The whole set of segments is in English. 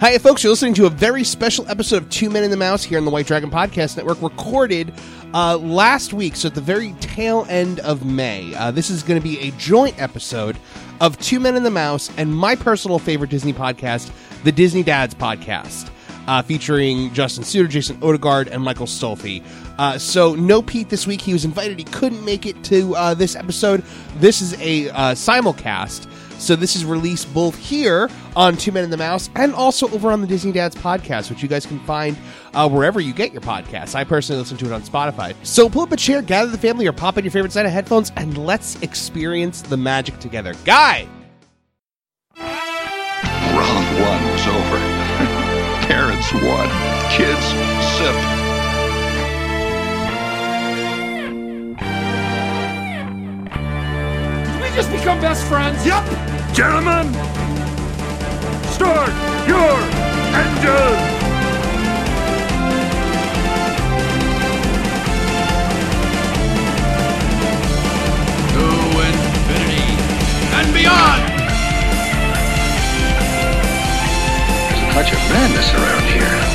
Hi, folks. You're listening to a very special episode of Two Men in the Mouse here on the White Dragon Podcast Network, recorded uh, last week, so at the very tail end of May. Uh, this is going to be a joint episode of Two Men in the Mouse and my personal favorite Disney podcast, the Disney Dads Podcast, uh, featuring Justin Suter, Jason Odegaard, and Michael Stolfi. Uh, so, no Pete this week. He was invited. He couldn't make it to uh, this episode. This is a uh, simulcast. So this is released both here on Two Men in the Mouse and also over on the Disney Dads podcast, which you guys can find uh, wherever you get your podcasts. I personally listen to it on Spotify. So pull up a chair, gather the family, or pop in your favorite set of headphones, and let's experience the magic together. Guy! Round one was over. Parents won. Kids sipped. We just become best friends? Yep! Gentlemen, start your engine! To infinity and beyond! There's a touch of madness around here.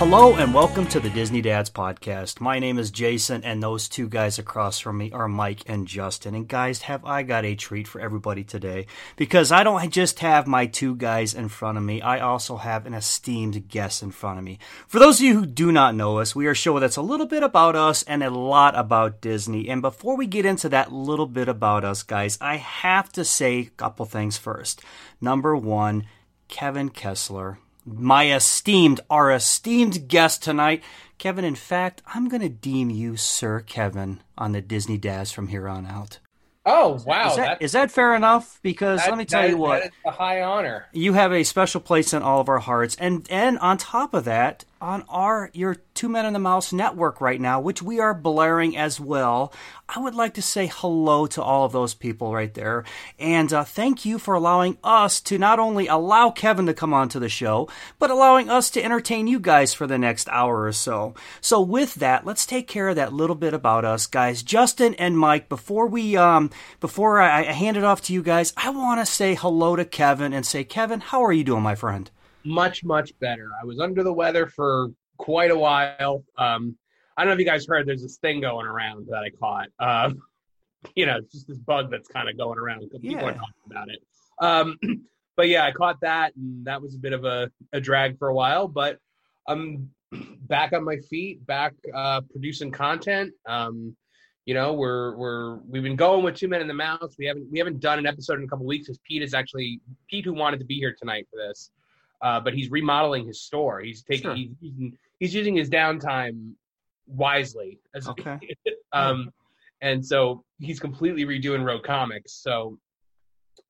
Hello and welcome to the Disney Dads podcast. My name is Jason, and those two guys across from me are Mike and Justin. And guys, have I got a treat for everybody today? Because I don't just have my two guys in front of me, I also have an esteemed guest in front of me. For those of you who do not know us, we are a show that's a little bit about us and a lot about Disney. And before we get into that little bit about us, guys, I have to say a couple things first. Number one, Kevin Kessler my esteemed, our esteemed guest tonight. Kevin, in fact, I'm going to deem you Sir Kevin on the Disney Dads from here on out. Oh wow! Is that, That's- that fair enough? Because that- let me tell you is- what, that is a high honor. you have a special place in all of our hearts, and and on top of that, on our your Two Men in the Mouse network right now, which we are blaring as well. I would like to say hello to all of those people right there, and uh, thank you for allowing us to not only allow Kevin to come onto the show, but allowing us to entertain you guys for the next hour or so. So with that, let's take care of that little bit about us, guys. Justin and Mike, before we um before I, I hand it off to you guys, I want to say hello to Kevin and say, Kevin, how are you doing, my friend? Much much better. I was under the weather for quite a while. Um, I don't know if you guys heard. There's this thing going around that I caught. Um, you know, it's just this bug that's kind of going around. People Yeah. are talking about it. Um, but yeah, I caught that, and that was a bit of a, a drag for a while. But I'm back on my feet, back uh, producing content. Um, you know, we're we're we've been going with two men in the mouse. We haven't we haven't done an episode in a couple weeks because Pete is actually Pete who wanted to be here tonight for this, uh, but he's remodeling his store. He's taking Sure. he's, using, he's using his downtime wisely. As, Okay. um, and so he's completely redoing Road Comics. So,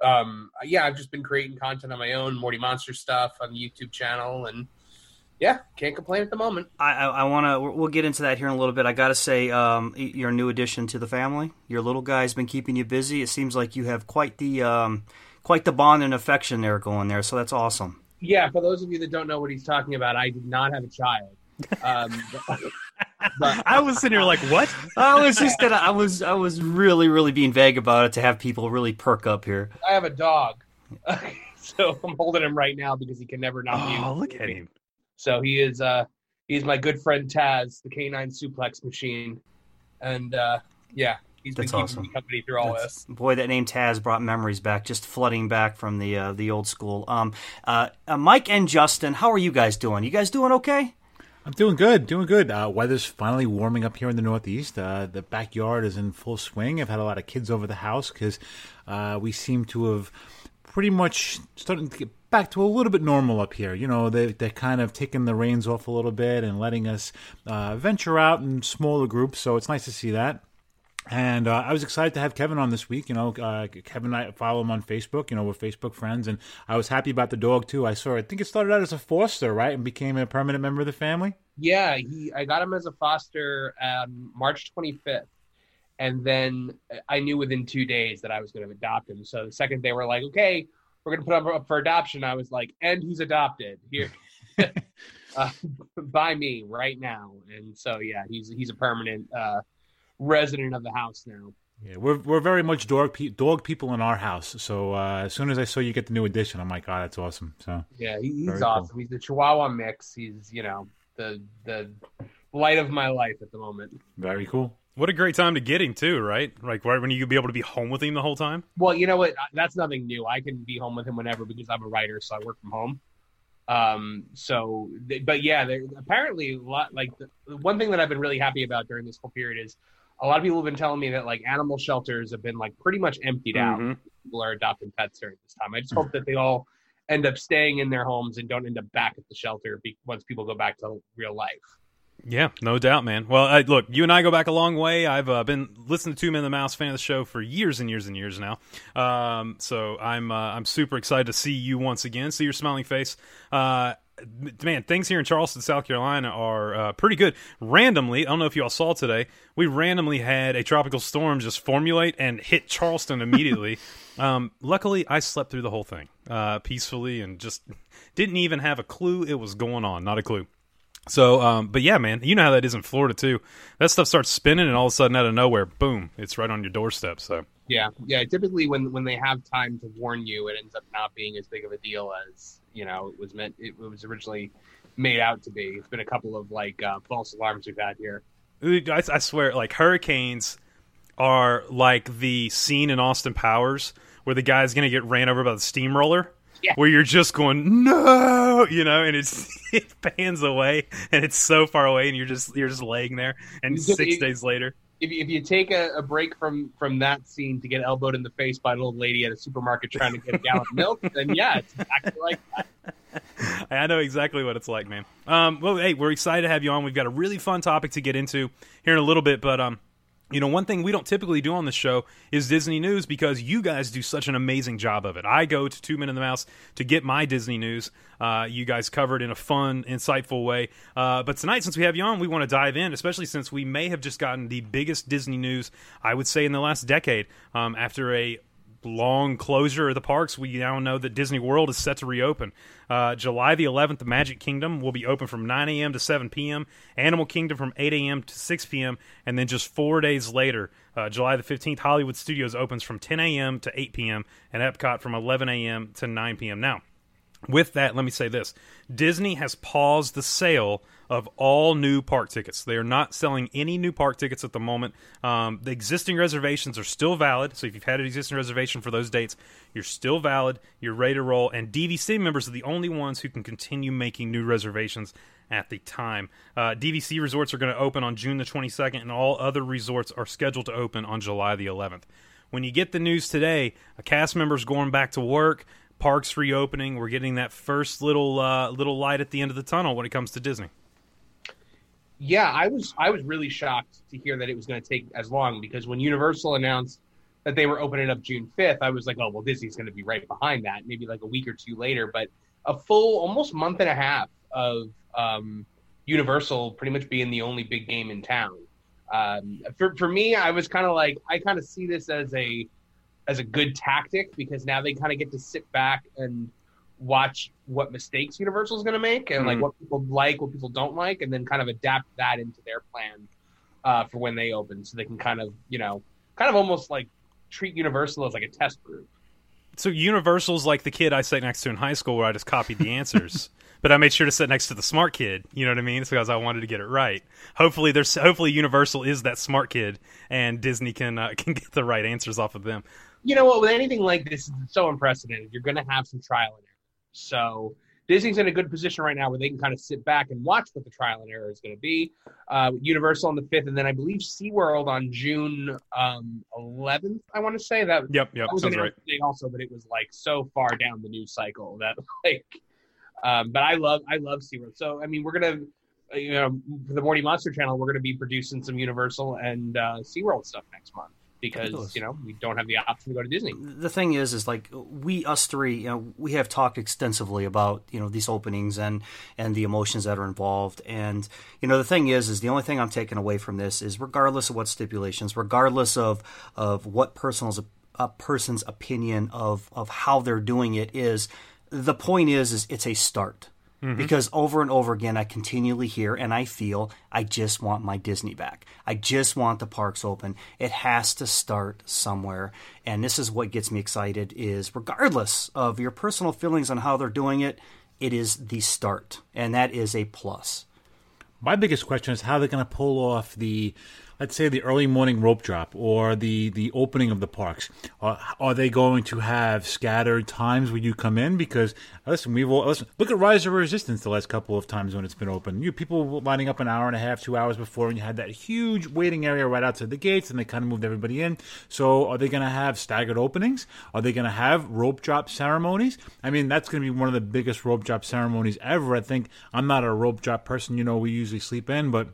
um, yeah, I've just been creating content on my own, Morty Monster stuff on the YouTube channel, and yeah, can't complain at the moment. I, I, I want to. We'll get into that here in a little bit. I got to say, um, you're a new addition to the family. Your little guy's been keeping you busy. It seems like you have quite the um, quite the bond and affection there going there. So that's awesome. Yeah, for those of you that don't know what he's talking about, I did not have a child. Um, but, I was sitting here like, what? I was just gonna. I was. I was really, really being vague about it to have people really perk up here. I have a dog, so I'm holding him right now because he can never not be. Oh, look at him. So he is uh he's my good friend Taz, the canine suplex machine. And uh yeah, he's been That's keeping awesome. me company through all That's- this. Boy, that name Taz brought memories back, just flooding back from the uh, the old school. Um, uh, uh, Mike and Justin, how are you guys doing? You guys doing okay? I'm doing good, doing good. Uh, weather's finally warming up here in the Northeast. Uh, the backyard is in full swing. I've had a lot of kids over the house because uh, we seem to have pretty much starting to get back to a little bit normal up here. You know, they they're kind of taking the reins off a little bit and letting us uh, venture out in smaller groups. So it's nice to see that. And uh, I was excited to have Kevin on this week. You know, uh, Kevin I follow him on Facebook. You know, we're Facebook friends, and I was happy about the dog too. I saw. I think it started out as a foster, right, and became a permanent member of the family. Yeah, he. I got him as a foster um, March 25th, and then I knew within two days that I was going to adopt him. So the second they were like, "Okay, we're going to put him up for adoption," I was like, "And he's adopted here." uh, by me right now, and so yeah, he's he's a permanent uh, resident of the house now. Yeah, we're we're very much dog pe- dog people in our house. So uh, as soon as I saw you get the new edition, I'm like, oh, that's awesome. So Yeah, he, he's awesome. cool. He's the Chihuahua mix. He's you know the the light of my life at the moment. very cool. What a great time to get him too, right? Like right when you be able to be home with him the whole time. Well, you know what? That's nothing new. I can be home with him whenever because I'm a writer, so I work from home. Um. So, but yeah, there apparently a lot. Like the, the one thing that I've been really happy about during this whole period is a lot of people have been telling me that like animal shelters have been like pretty much emptied out. Mhm. People are adopting pets during this time. I just hope that they all end up staying in their homes and don't end up back at the shelter be- once people go back to real life. Yeah, no doubt, man. Well, I, look, you and I go back a long way. I've uh, been listening to Two Men in the Mouse, fan of the show for years and years and years now. Um, so I'm uh, I'm super excited to see you once again, see your smiling face. Uh, man, things here in Charleston, South Carolina are uh, pretty good. Randomly, I don't know if you all saw today, we randomly had a tropical storm just formulate and hit Charleston immediately. um, luckily, I slept through the whole thing uh, peacefully and just didn't even have a clue it was going on. Not a clue. So, um, but yeah, man, you know how that is in Florida too. That stuff starts spinning, and all of a sudden, out of nowhere, boom, it's right on your doorstep. So, Yeah, yeah. Typically, when when they have time to warn you, it ends up not being as big of a deal as you know it was meant. It was originally made out to be. It's been a couple of like uh, false alarms we've had here. I, I swear, like hurricanes are like the scene in Austin Powers where the guy's gonna get ran over by the steamroller. Yeah. Where you're just going no, you know, and it's it pans away, and it's so far away, and you're just you're just laying there, and six days later, If you, if you take a, a break from from that scene to get elbowed in the face by an old lady at a supermarket trying to get a gallon of milk, then yeah, it's exactly like that. I know exactly what it's like, man. Um, well, hey, we're excited to have you on. We've got a really fun topic to get into here in a little bit, but um, you know, one thing we don't typically do on this show is Disney news because you guys do such an amazing job of it. I go to Two Men in the Mouse to get my Disney news. Uh, you guys cover it in a fun, insightful way. Uh, but tonight, since we have you on, we want to dive in, especially since we may have just gotten the biggest Disney news I would say in the last decade. Um, after a long closure of the parks, we now know that Disney World is set to reopen. Uh, July the 11th, the Magic Kingdom will be open from 9 a.m. to 7 p.m., Animal Kingdom from 8 a.m. to 6 p.m., and then just four days later, uh, July the 15th, Hollywood Studios opens from 10 a.m. to 8 p.m., and Epcot from 11 a.m. to 9 p.m. Now, with that, let me say this Disney has paused the sale of all new park tickets. They are not selling any new park tickets at the moment. Um, the existing reservations are still valid. So if you've had an existing reservation for those dates, you're still valid. You're ready to roll. And DVC members are the only ones who can continue making new reservations at the time. Uh, DVC resorts are going to open on June the 22nd, and all other resorts are scheduled to open on July the 11th. When you get the news today, a cast member's going back to work parks reopening. We're getting that first little uh, little light at the end of the tunnel when it comes to Disney. Yeah, I was I was really shocked to hear that it was going to take as long because when Universal announced that they were opening up June 5th, I was like, oh well, Disney's going to be right behind that, maybe like a week or two later. But a full almost month and a half of um, Universal pretty much being the only big game in town. Um, for for me, I was kind of like I kind of see this as a as a good tactic because now they kind of get to sit back and watch what mistakes Universal is going to make and like Mhm. what people like, what people don't like, and then kind of adapt that into their plan uh, for when they open, so they can kind of you know kind of almost like treat Universal as like a test group. So Universal's like the kid I sat next to in high school where I just copied the answers. But I made sure to sit next to the smart kid. You know what I mean? It's because I wanted to get it right. Hopefully, there's hopefully Universal is that smart kid, and Disney can uh, can get the right answers off of them. you know what? With anything like this, it's so unprecedented. You're going to have some trial and error. So Disney's in a good position right now where they can kind of sit back and watch what the trial and error is going to be. Uh, Universal on the fifth, and then I believe SeaWorld on June um, 11th. I want to say that. Yep, yep, that was sounds right. also, but it was like so far down the news cycle that like. Um, but I love I love SeaWorld. So I mean, we're gonna you know for the Morty Monster Channel, we're gonna be producing some Universal and uh, SeaWorld stuff next month because you know we don't have the option to go to Disney. the thing is is like we us three you know we have talked extensively about you know these openings and and the emotions that are involved. And you know the thing is is the only thing i'm taking away from this is regardless of what stipulations regardless of of what person's a person's opinion of of how they're doing it is the point is is it's a start Mm-hmm. because over and over again I continually hear and I feel I just want my Disney back. I just want the parks open. It has to start somewhere. And this is what gets me excited is regardless of your personal feelings on how they're doing it, it is the start. And that is a plus. My biggest question is how they're going to pull off the, let's say, the early morning rope drop or the the opening of the parks. Are, are they going to have scattered times when you come in? Because listen, we've all, listen. Look at Rise of Resistance the last couple of times when it's been open. You people lining up an hour and a half, two hours before, and you had that huge waiting area right outside the gates, and they kind of moved everybody in. So, are they going to have staggered openings? Are they going to have rope drop ceremonies? I mean, that's going to be one of the biggest rope drop ceremonies ever. I think I'm not a rope drop person. You know, we usually sleep in, but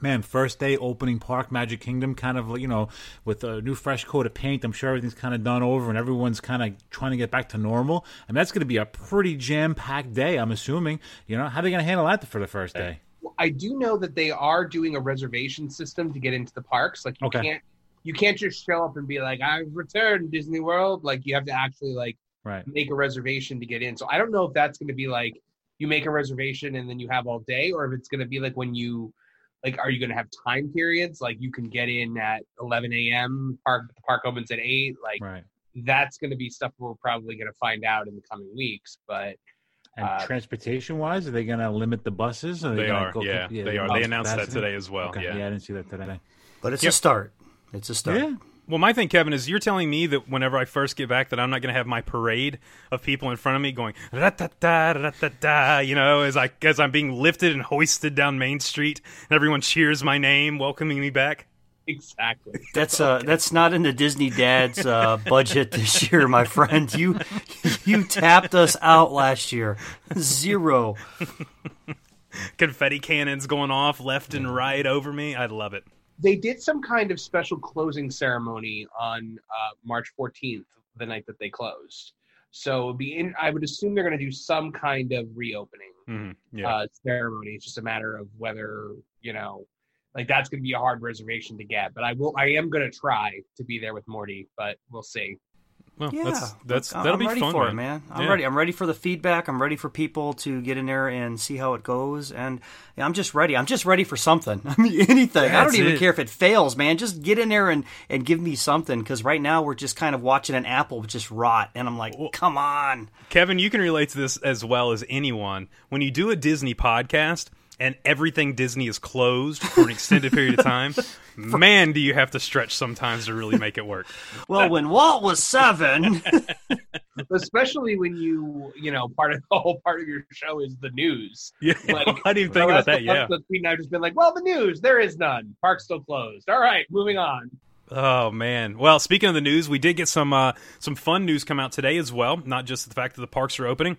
man, first day opening park Magic Kingdom, kind of like you know, with a new fresh coat of paint. I'm sure everything's kind of done over and everyone's kind of trying to get back to normal. And that's going to be a pretty jam packed day. I'm assuming. You know, how are they going to handle that for the first day? I do know that they are doing a reservation system to get into the parks. Like you Okay. can't you can't just show up and be like, I've returned Disney World. Like you have to actually like Right. make a reservation to get in. So I don't know if that's gonna be like you make a reservation and then you have all day, or if it's gonna be like when you like are you gonna have time periods? Like you can get in at eleven AM, park the park opens at eight, like Right. that's gonna be stuff we're probably gonna find out in the coming weeks. But And Uh, transportation wise, are they going to limit the buses? Are They gonna are, go- yeah, they are. They announced that today as well, Okay. yeah. I didn't see that today. But it's Yep. a start. It's a start. Yeah. Well, my thing, Kevin, is you're telling me that whenever I first get back, that I'm not going to have my parade of people in front of me going da da da da da, you know, as I as I'm being lifted and hoisted down Main Street, and everyone cheers my name, welcoming me back. exactly. That's uh that's not in the Disney Dad's uh, budget this year, my friend. You you tapped us out last year. Zero. Confetti cannons going off left and right over me. I love it. They did some kind of special closing ceremony on uh, March 14th, the night that they closed. So be in, I would assume they're going to do some kind of reopening hmm Yeah. uh, ceremony. It's just a matter of whether you know, like that's going to be a hard reservation to get. But I will. I am going to try to be there with Morty, but we'll see. Well, Yeah, that's that's that'll I'm be ready fun, for man. it, man. I'm Yeah. ready. I'm ready for the feedback. I'm ready for people to get in there and see how it goes. And yeah, I'm just ready. I'm just ready for something. I mean, anything. I don't even it. care if it fails, man. Just get in there and and give me something. Because right now we're just kind of watching an apple just rot, and I'm like, come on. Kevin, you can relate to this as well as anyone. When you do a Disney podcast and everything Disney is closed for an extended period of time, man, do you have to stretch sometimes to really make it work. Well, when Walt was seven, Especially when you, you know, part of the whole part of your show is the news. Yeah, Like, I didn't even think about that. Yeah. the tweet, and I've just been like, well, the news, there is none. Park's still closed. All right, moving on. Oh man. Well, speaking of the news, we did get some uh, some fun news come out today as well. Not just the fact that the parks are opening.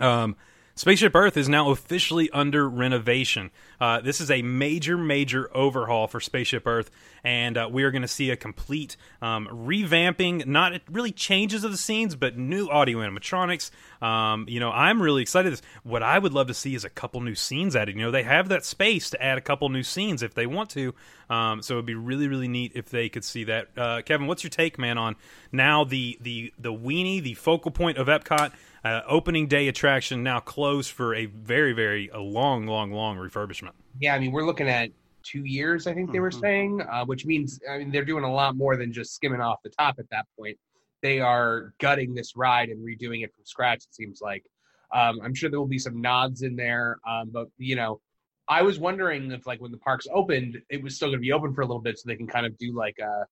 Um, Spaceship Earth is now officially under renovation. Uh, this is a major, major overhaul for Spaceship Earth, and uh, we are going to see a complete um, revamping. Not really changes of the scenes, but new audio animatronics. Um, you know, I'm really excited. This what I would love to see is a couple new scenes added. You know, they have that space to add a couple new scenes if they want to. Um, so it'd be really, really neat if they could see that. Uh, Kevin, what's your take, man, on now the the the weenie, the focal point of Epcot? Uh, opening day attraction now closed for a very, very a long, long, long refurbishment. Yeah, I mean, we're looking at two years, I think they were Mhm. saying, uh, which means I mean they're doing a lot more than just skimming off the top at that point. They are gutting this ride and redoing it from scratch. It seems like. Um, I'm sure there will be some nods in there, um, but you know, I was wondering if like when the parks opened, it was still going to be open for a little bit, so they can kind of do like a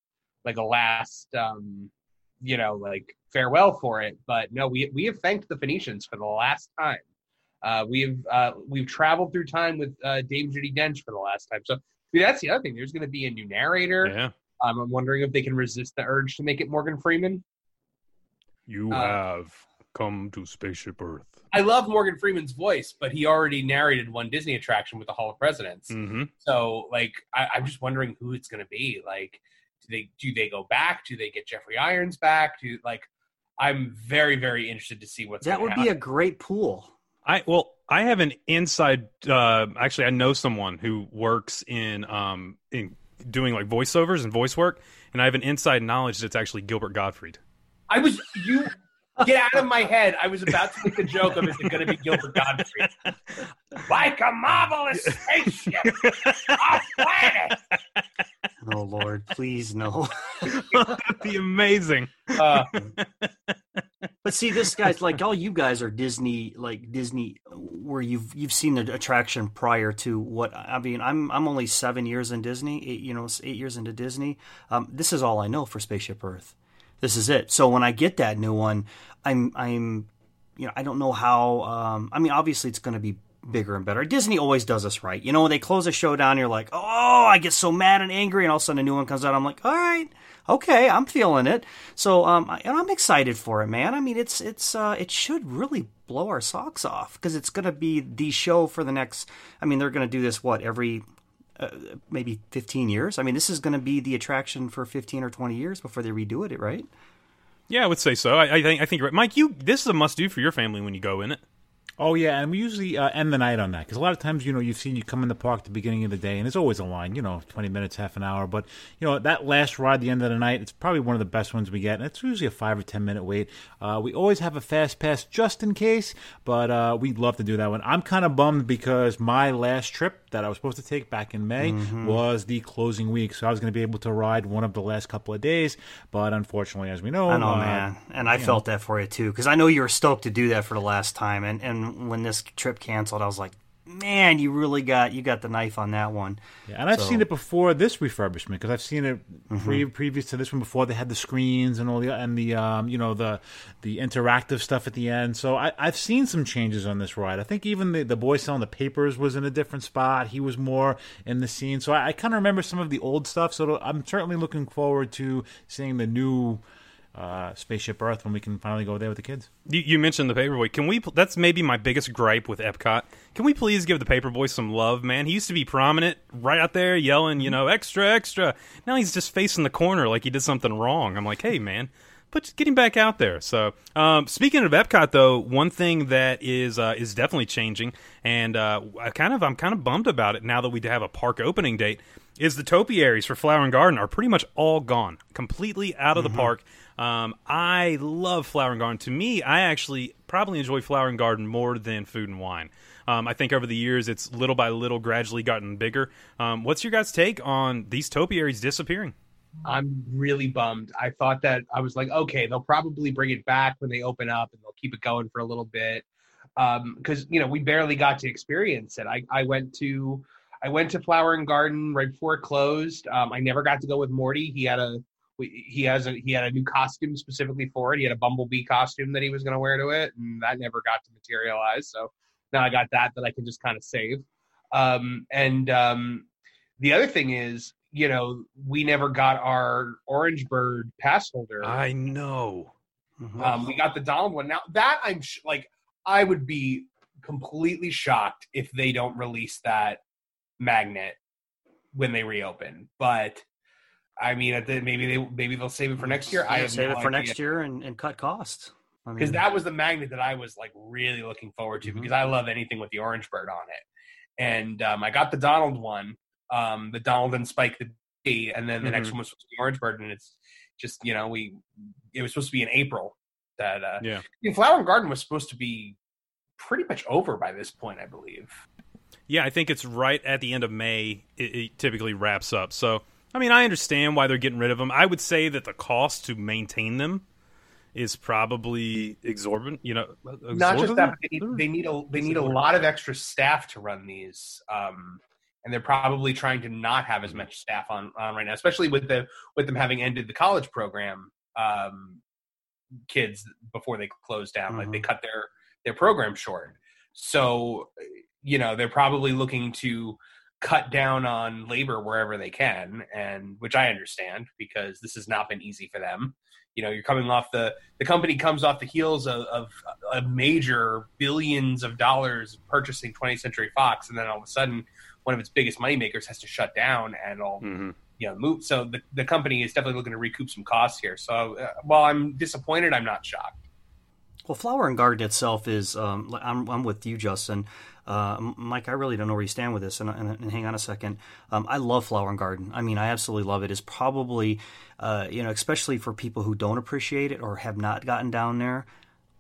like a last, um, you know, like farewell for it. But no, we we have thanked the Phoenicians for the last time. Uh, we've uh, we've traveled through time with uh, Dame Judi Dench for the last time. So I mean, that's the other thing. There's going to be a new narrator. Yeah. Um, I'm wondering if they can resist the urge to make it Morgan Freeman. You Uh, have come to Spaceship Earth. I love Morgan Freeman's voice, but he already narrated one Disney attraction with the Hall of Presidents. Mm-hmm. So, like, I, I'm just wondering who it's going to be. Like, do they do they go back? Do they get Jeremy Irons back? Do like, I'm very very interested to see what's That gonna would be a great pool. I well, I have an inside. Uh, actually, I know someone who works in um in doing like voiceovers and voice work, and I have an inside knowledge that's actually Gilbert Gottfried. I was you get out of my head. I was about to make the joke of is it going to be Gilbert Gottfried? like a marvelous spaceship off planet. Oh Lord, please no. That'd be amazing. Uh, But see, this guy's like all you guys are Disney, like Disney, where you've you've seen the attraction prior to what I mean. I'm I'm only seven years in Disney, eight, you know, eight years into Disney. Um, this is all I know for Spaceship Earth. This is it. So when I get that new one, I'm I'm, you know, I don't know how. Um, I mean, obviously it's going to be bigger and better. Disney always does us right. You know, when they close a show down, you're like, oh, I get so mad and angry, and all of a sudden a new one comes out. I'm like, all right, okay, I'm feeling it. So, um, I- and I'm excited for it, man. I mean, it's it's uh, it should really blow our socks off because it's going to be the show for the next. I mean, they're going to do this what every. Uh, maybe 15 years. I mean, this is going to be the attraction for 15 or 20 years before they redo it, right? Yeah, I would say so. I, I think I think you're right, Mike. You this is a must do for your family when you go in it. Oh yeah, and we usually uh, end the night on that because a lot of times, you know, you've seen you come in the park at the beginning of the day, and there's always a line, you know, twenty minutes, half an hour. But you know, that last ride, the end of the night, it's probably one of the best ones we get, and it's usually a five or ten minute wait. Uh, we always have a fast pass just in case, but uh, we'd love to do that one. I'm kind of bummed because my last trip that I was supposed to take back in May Mhm. was the closing week, so I was going to be able to ride one of the last couple of days, but unfortunately, as we know, I know, uh, man, and I you know, felt that for you too because I know you were stoked to do that for the last time, and and when this trip canceled, I was like, man, you really got you got the knife on that one. Yeah, and I've So- seen it before this refurbishment because I've seen it Mm-hmm. pre- previous to this one. Before they had the screens and all the and the um, you know the the interactive stuff at the end. So I, I've seen some changes on this ride. I think even the the boy selling the papers was in a different spot. He was more in the scene. So I, I kind of remember some of the old stuff. So I'm certainly looking forward to seeing the new uh, Spaceship Earth when we can finally go there with the kids. You, you mentioned the Paperboy. Can we? That's maybe my biggest gripe with Epcot. Can we please give the Paperboy some love, man? He used to be prominent, right out there yelling, you know, extra, extra. Now he's just facing the corner like he did something wrong. I'm like, hey, man, but just get back out there. So, um, speaking of Epcot, though, one thing that is uh, is definitely changing, and uh, I kind of I'm kind of bummed about it now that we have a park opening date. Is the topiaries for Flower and Garden are pretty much all gone, completely out of the park. Um, I love Flower and Garden. To me, I actually probably enjoy Flower and Garden more than Food and Wine. Um, I think over the years, it's little by little gradually gotten bigger. Um, what's your guys' take on these topiaries disappearing? I'm really bummed. I thought that I was like, okay, they'll probably bring it back when they open up and they'll keep it going for a little bit. Because you know we barely got to experience it. I, I went to I went to Flower and Garden right before it closed. Um, I never got to go with Morty. He had a he has a he had a new costume specifically for it. He had a bumblebee costume that he was going to wear to it, and that never got to materialize. So now I got that that I can just kind of save. Um, and um, the other thing is, you know, we never got our Orange Bird pass holder. I know. Um, we got the Donald one. Now that I'm sh- like, I would be completely shocked if they don't release that magnet when they reopen. But I mean, at the, maybe they maybe they'll save it for next year. I Yeah, have save no it for idea. next year and, and cut costs. I because mean, that was the magnet that I was like really looking forward to because I love anything with the orange bird on it. And um, I got the Donald one, um, the Donald and Spike the Bee, and then the next Mhm. one was supposed to be orange bird, and it's just you know we it was supposed to be in April that uh, Yeah. I mean, Flower and Garden was supposed to be pretty much over by this point, I believe. Yeah, I think it's right at the end of May. It, it typically wraps up. So, I mean, I understand why they're getting rid of them. I would say that the cost to maintain them is probably exorbitant. You know, Not just that, but they need, they need a they need a lot of extra staff to run these, um, and they're probably trying to not have as much staff on, on right now, especially with the with them having ended the college program. Um, kids before they closed down, like they cut their their program short. So, you know, they're probably looking to cut down on labor wherever they can, and which I understand because this has not been easy for them. You know, you're coming off the the company comes off the heels of, of a major billions of dollars purchasing 20th Century Fox, and then all of a sudden, one of its biggest moneymakers has to shut down and all. Mm-hmm. You know, move. So the, the company is definitely looking to recoup some costs here. So uh, while I'm disappointed, I'm not shocked. Well, Flower and Garden itself is. Um, I'm, I'm with you, Justin. Uh, Mike, I really don't know where you stand with this, and, and, and hang on a second. Um, I love Flower and Garden. I mean, I absolutely love it. It's probably, uh, you know, especially for people who don't appreciate it or have not gotten down there.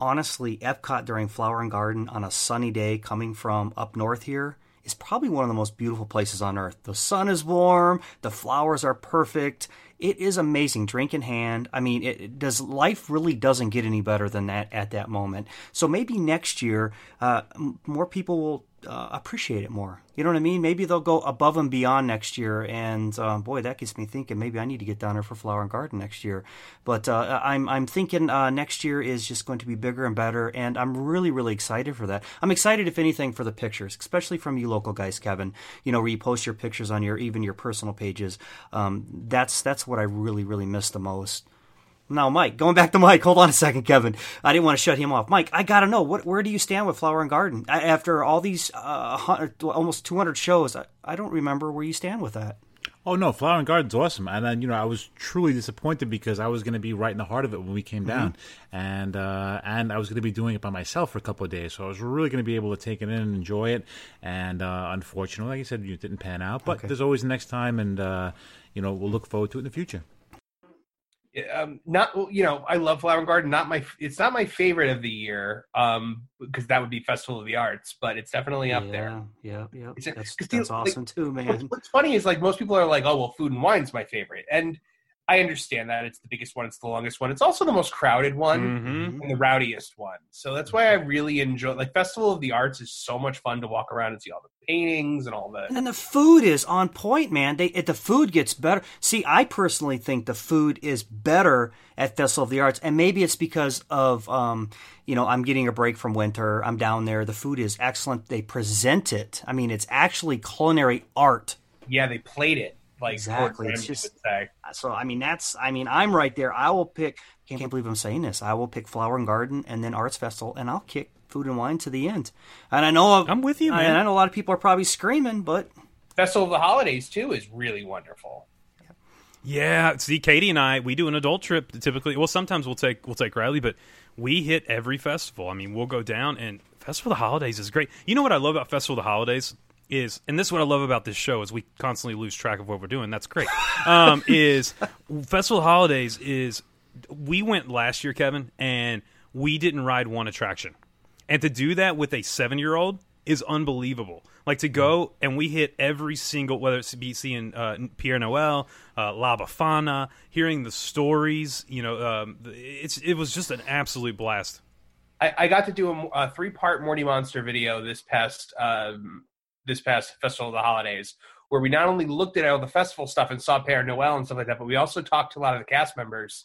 Honestly, Epcot during Flower and Garden on a sunny day coming from up north here is probably one of the most beautiful places on earth. The sun is warm, the flowers are perfect. It is amazing, drink in hand. I mean, it, it does life really doesn't get any better than that at that moment. So maybe next year, uh, more people will uh, appreciate it more. You know what I mean? Maybe they'll go above and beyond next year. And um, boy, that gets me thinking. Maybe I need to get down there for Flower and Garden next year. But uh, I'm I'm thinking uh, next year is just going to be bigger and better, and I'm really really excited for that. I'm excited, if anything, for the pictures, especially from you local guys, Kevin. You know, where you post your pictures on your even your personal pages. Um, that's that's what I really really miss the most. Now, Mike, going back to Mike, hold on a second, Kevin. I didn't want to shut him off. Mike, I got to know, what, where do you stand with Flower and Garden? I, after all these uh, almost 200 shows, I, I don't remember where you stand with that. Oh no, Flower and Garden's awesome, and then you know I was truly disappointed because I was going to be right in the heart of it when we came down, and uh, and I was going to be doing it by myself for a couple of days, so I was really going to be able to take it in and enjoy it. And uh, unfortunately, like you said, it didn't pan out, but Okay. there's always the next time, and uh, you know we'll look forward to it in the future. Um not you know i love flower garden not my it's not my favorite of the year um because that would be festival of the arts but it's definitely up yeah, there Yeah, yeah. It's That's, that's like, awesome too, what's, man. what's funny is like most people are like oh well food and wine's my favorite and i understand that it's the biggest one it's the longest one it's also the most crowded one Mm-hmm. and the rowdiest one so that's why i really enjoy like festival of the arts is so much fun to walk around and see all the paintings and all that. And the food is on point, man. They it, the food gets better. See, I personally think the food is better at Festival of the Arts, and maybe it's because of um, you know, I'm getting a break from winter. I'm down there. The food is excellent. They present it. I mean, it's actually culinary art. yeah they played it like Exactly. It's just- So I mean, that's I mean, I'm right there. I will pick. Can't believe I'm saying this. I will pick Flower and Garden and then Arts Festival, and I'll kick Food and Wine to the end. And I know I'm with you, I, man. I know a lot of people are probably screaming, but festival of the holidays too is really wonderful Yeah, see, Katie and I, we do an adult trip typically. Well, sometimes we'll take we'll take Riley, but we hit every festival. I mean, we'll go down and Festival of the Holidays is great. You know what I love about Festival of the Holidays is, and this is what I love about this show is we constantly lose track of what we're doing. That's great. Um, is Festival of the Holidays is we went last year, Kevin, and we didn't ride one attraction, and to do that with a seven year old is unbelievable. Like to go and we hit every single, whether it's be seeing uh, Père Noël, uh, La Befana, hearing the stories. You know, um, it's it was just an absolute blast. I, I got to do a, a three part Morty Monster video this past um, this past Festival of the Holidays, where we not only looked at all the festival stuff and saw Père Noël and stuff like that, but we also talked to a lot of the cast members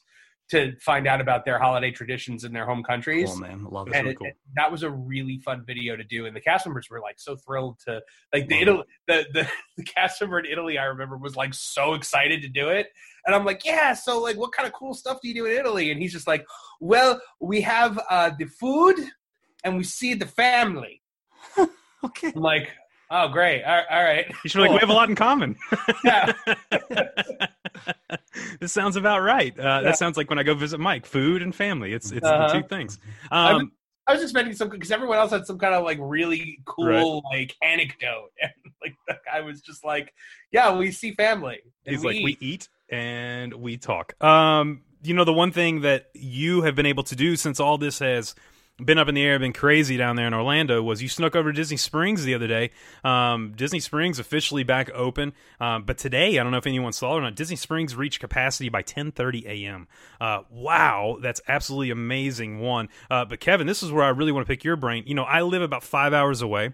to find out about their holiday traditions in their home countries. oh man, love it. and really it- cool. it- that was a really fun video to do, and the cast members were like so thrilled to like the Italy, the, the the cast member in Italy. I remember was like so excited to do it, and I'm like, yeah. So like, what kind of cool stuff do you do in Italy? And he's just like, well, we have uh, the food, and we see the family. Okay. I'm like, oh great, all, all right. You should be like, we have a lot in common. Yeah. this sounds about right. Uh, Yeah. That sounds like when I go visit Mike, food and family. It's it's Uh-huh. the two things. I Um, I was expecting some because everyone else had some kind of like really cool like anecdote, and like the guy was just like, "Yeah, we see family." He's like, eat." we eat and we talk. Um, you know, the one thing that you have been able to do since all this has been up in the air, been crazy down there in Orlando, was you snuck over to Disney Springs the other day. Um, Disney Springs officially back open, um, but today I don't know if anyone saw it or not. Disney Springs reached capacity by 10:30 a.m. Uh, wow, that's absolutely amazing. One, uh, but Kevin, this is where I really want to pick your brain. You know, I live about five hours away.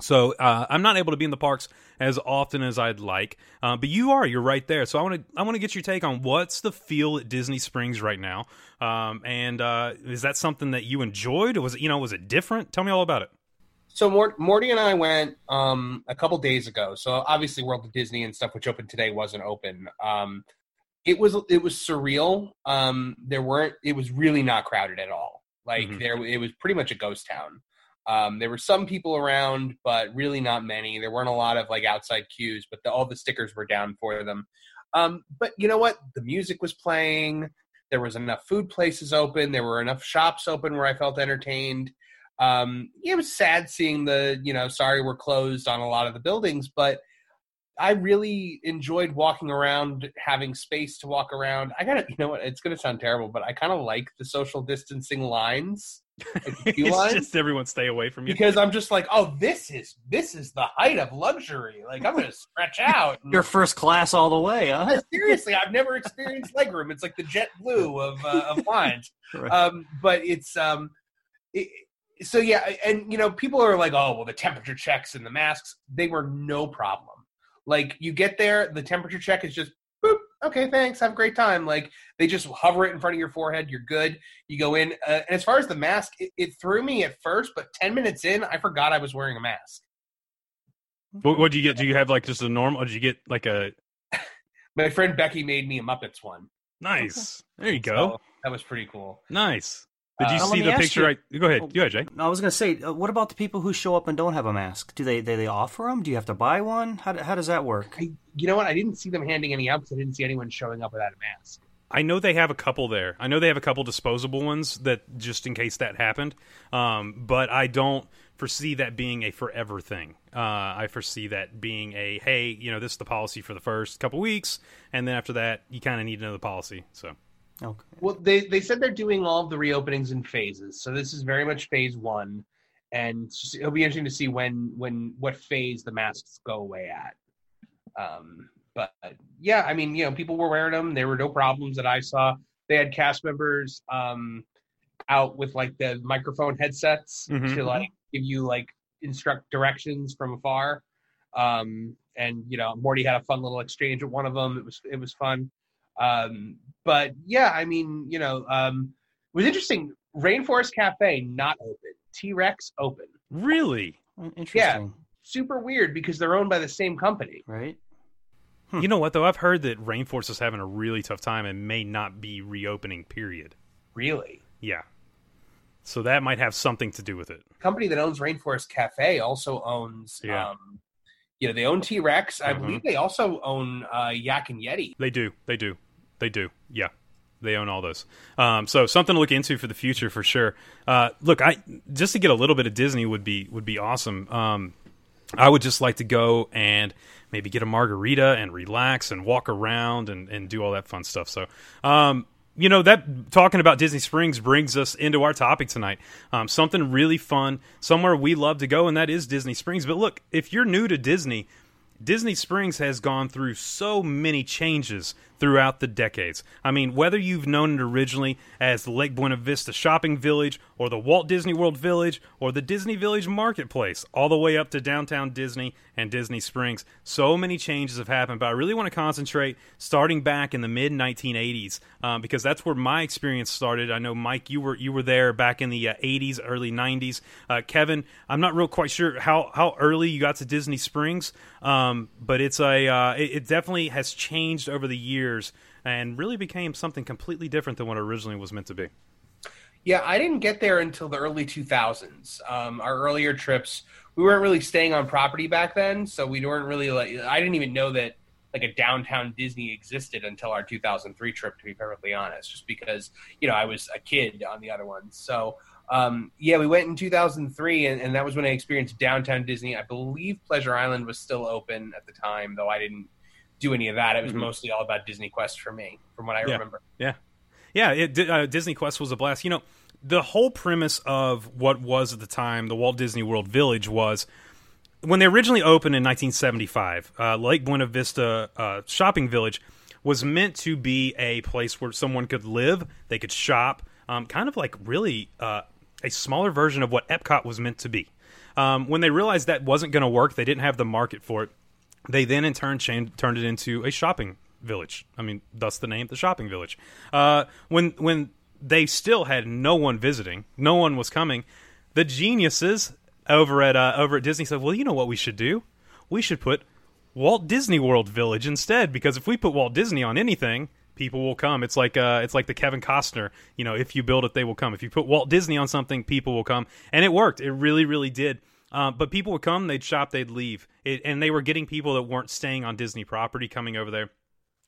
So uh, I'm not able to be in the parks as often as I'd like, uh, but you are. You're right there. So I want to I want to get your take on what's the feel at Disney Springs right now, um, and uh, is that something that you enjoyed? Or was it you know was it different? Tell me all about it. So Mort- Morty and I went um, a couple days ago. So obviously, World of Disney and stuff, which opened today, wasn't open. Um, it was it was surreal. Um, there weren't. It was really not crowded at all. Like Mhm. there, it was pretty much a ghost town. Um, there were some people around, but really not many. There weren't a lot of like outside queues, but the, all the stickers were down for them. Um, but you know what? The music was playing. There was enough food places open. There were enough shops open where I felt entertained. Um, it was sad seeing the you know sorry we're closed on a lot of the buildings, but I really enjoyed walking around, having space to walk around. I gotta, you know what? It's gonna sound terrible, but I kind of like the social distancing lines, it's lines, just everyone stay away from you. because I'm just like, oh, this is this is the height of luxury. Like I'm gonna stretch out. Your first class all the way, huh? Seriously, I've never experienced legroom. It's like the jet blue of uh, of lines. Right. Um, but it's um, it, so yeah, and you know, people are like, oh, well, the temperature checks and the masks, they were no problem. Like you get there, the temperature check is just boop. Okay, thanks. Have a great time. Like they just hover it in front of your forehead. You're good. You go in. Uh, and as far as the mask, it, it threw me at first, but ten minutes in, I forgot I was wearing a mask. What, what do you get? Do you have like just a normal? Or did you get like a My friend Becky made me a Muppets one. nice? There you go. So that was pretty cool. Nice. Did you Uh, see me the picture? you- I, go ahead. Go ahead, Jay. I was going to say, uh, what about the people who show up and don't have a mask? Do they they, they offer them? Do you have to buy one? How, how does that work? I, you know what? I didn't see them handing any out because I didn't see anyone showing up without a mask. I know they have a couple there. I know they have a couple disposable ones that just in case that happened. Um, but I don't foresee that being a forever thing. Uh, I foresee that being a hey, you know, this is the policy for the first couple weeks, and then after that, you kind of need another policy. So Okay. Well, they they said they're doing all of the reopenings in phases, so this is very much phase one, and it'll be interesting to see when when what phase the masks go away at. Um, but yeah, I mean, you know, people were wearing them. There were no problems that I saw. They had cast members um, out with like the microphone headsets Mhm. to like give you like instruct directions from afar. Um, and you know, Morty had a fun little exchange with one of them. It was it was fun. Um, but yeah, I mean, you know, um, it was interesting. Rainforest Cafe not open. T Rex open. really, Interesting. Yeah, Super weird because they're owned by the same company. Right? you know what though? I've heard that Rainforest is having a really tough time and may not be reopening. Period. Really, Yeah. So that might have something to do with it. company that owns Rainforest Cafe also owns. Yeah. Um, you know, they own T Rex. I Mhm. believe they also own uh, Yak and Yeti. They do. They do. They do. Yeah. They own all those. Um, so something to look into for the future for sure. Uh, look, I just to get a little bit of Disney would be would be awesome. Um, I would just like to go and maybe get a margarita and relax and walk around and, and do all that fun stuff. So, um, you know, that talking about Disney Springs brings us into our topic tonight. Um, something really fun, somewhere we love to go, and that is Disney Springs. But look, if you're new to Disney, Disney Springs has gone through so many changes throughout the decades. I mean, whether you've known it originally as the Lake Buena Vista Shopping Village, or the Walt Disney World Village, or the Disney Village Marketplace, all the way up to downtown Disney and Disney Springs, so many changes have happened. But I really want to concentrate starting back in the mid 1980s um, because that's where my experience started. I know Mike, you were you were there back in the uh, 80s, early 90s. Uh, Kevin, I'm not real quite sure how how early you got to Disney Springs, um, but it's a uh, it, it definitely has changed over the years and really became something completely different than what originally was meant to be. Yeah, I didn't get there until the early 2000s. Um, our earlier trips, we weren't really staying on property back then, so we weren't really like. I didn't even know that like a downtown Disney existed until our 2003 trip. To be perfectly honest, just because you know I was a kid on the other ones. So um, yeah, we went in 2003, and, and that was when I experienced downtown Disney. I believe Pleasure Island was still open at the time, though I didn't do any of that. It was Mhm. mostly all about DisneyQuest for me, from what I Yeah. remember. Yeah, yeah. It, uh, DisneyQuest was a blast. You know, the whole premise of what was at the time the Walt Disney World Village was when they originally opened in 1975. Uh, Lake Buena Vista uh, Shopping Village was meant to be a place where someone could live, they could shop, um, kind of like really uh, a smaller version of what Epcot was meant to be. Um, when they realized that wasn't going to work, they didn't have the market for it. They then, in turn, changed, turned it into a shopping village. I mean, thus the name, the shopping village. Uh, when when they still had no one visiting, no one was coming, the geniuses over at uh, over at Disney said, "Well, you know what we should do? We should put Walt Disney World Village instead because if we put Walt Disney on anything, people will come. It's like uh, it's like the Kevin Costner, you know, if you build it, they will come. If you put Walt Disney on something, people will come, and it worked. It really, really did. Uh, but people would come, they'd shop, they'd leave, it, and they were getting people that weren't staying on Disney property coming over there.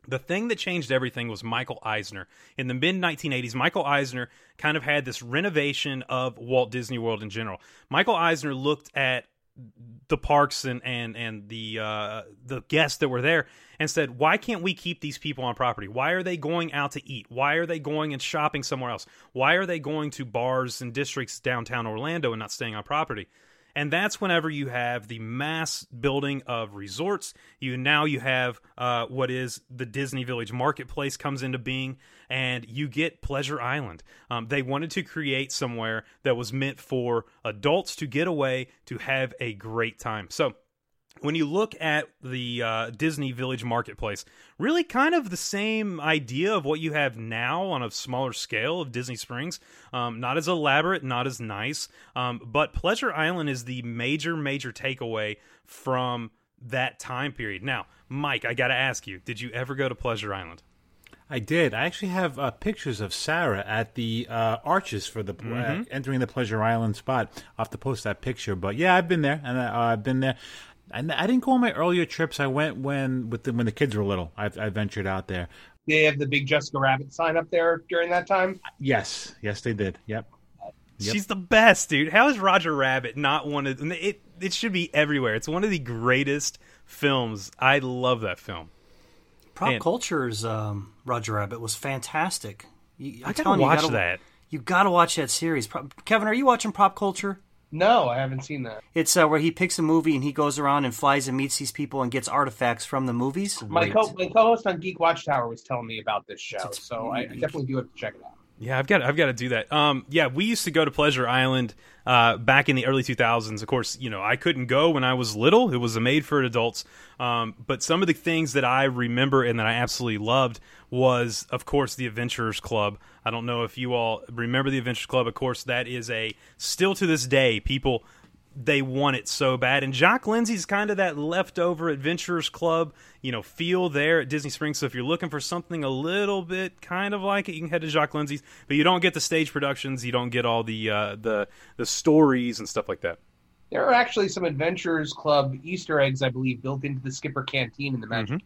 The thing that changed everything was Michael Eisner. In the mid 1980s, Michael Eisner kind of had this renovation of Walt Disney World in general. Michael Eisner looked at the parks and and and the uh, the guests that were there and said, "Why can't we keep these people on property? Why are they going out to eat? Why are they going and shopping somewhere else? Why are they going to bars and districts downtown Orlando and not staying on property?" And that's whenever you have the mass building of resorts. You now you have uh, what is the disney village marketplace comes into being and you get pleasure island. Um, they wanted to create somewhere that was meant for adults to get away to have a great time. So when you look at the uh, Disney Village Marketplace, really kind of the same idea of what you have now on a smaller scale of Disney Springs. Um, not as elaborate, not as nice, um, but Pleasure Island is the major, major takeaway from that time period. Now, Mike, I got to ask you, did you ever go to Pleasure Island? I did. I actually have uh, pictures of Sarah at the uh, arches for the Mhm. uh, entering the Pleasure Island spot. I'll have to post that picture. But yeah, I've been there, and I, I've been there. And I didn't go on my earlier trips. I went when with the, when the kids were little. I, I ventured out there. They have the big Jessica Rabbit sign up there during that time. Yes, yes, they did. Yep. Yep. She's the best, dude. How is Roger Rabbit not one of it? It should be everywhere. It's one of the greatest films. I love that film. Prop And- Culture's um, Roger Rabbit was fantastic. You, I'm gotta telling you, you watch gotta- that. You got to watch that series. Pro- Kevin, are you watching Prop Culture? No, I haven't seen that. It's uh, where he picks a movie and he goes around and flies and meets these people and gets artifacts from the movies. My, co- my co-host on Geek Watchtower was telling me about this show, so I, I definitely do have to check it out. Yeah, I've got I've got to do that. Um, yeah, we used to go to Pleasure Island uh, back in the early 2000s. Of course, you know I couldn't go when I was little. It was a made for adults. Um, but some of the things that I remember and that I absolutely loved was, of course, the Adventurers Club. I don't know if you all remember the Adventures Club. Of course, that is a still to this day people they want it so bad. And Jock Lindsay's kind of that leftover Adventurers Club, you know, feel there at Disney Springs. So if you're looking for something a little bit kind of like it, you can head to Jock Lindsay's. But you don't get the stage productions, you don't get all the uh, the the stories and stuff like that. There are actually some Adventurers Club Easter eggs, I believe, built into the Skipper Canteen in the Magic.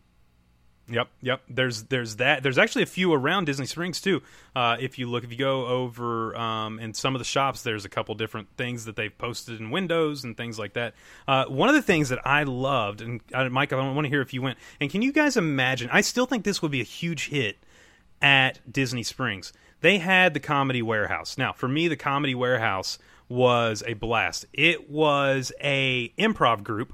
Yep, yep. There's there's that. There's actually a few around Disney Springs too. Uh, if you look, if you go over um, in some of the shops, there's a couple different things that they've posted in windows and things like that. Uh, one of the things that I loved, and uh, Mike, I want to hear if you went. And can you guys imagine? I still think this would be a huge hit at Disney Springs. They had the Comedy Warehouse. Now, for me, the Comedy Warehouse was a blast. It was a improv group,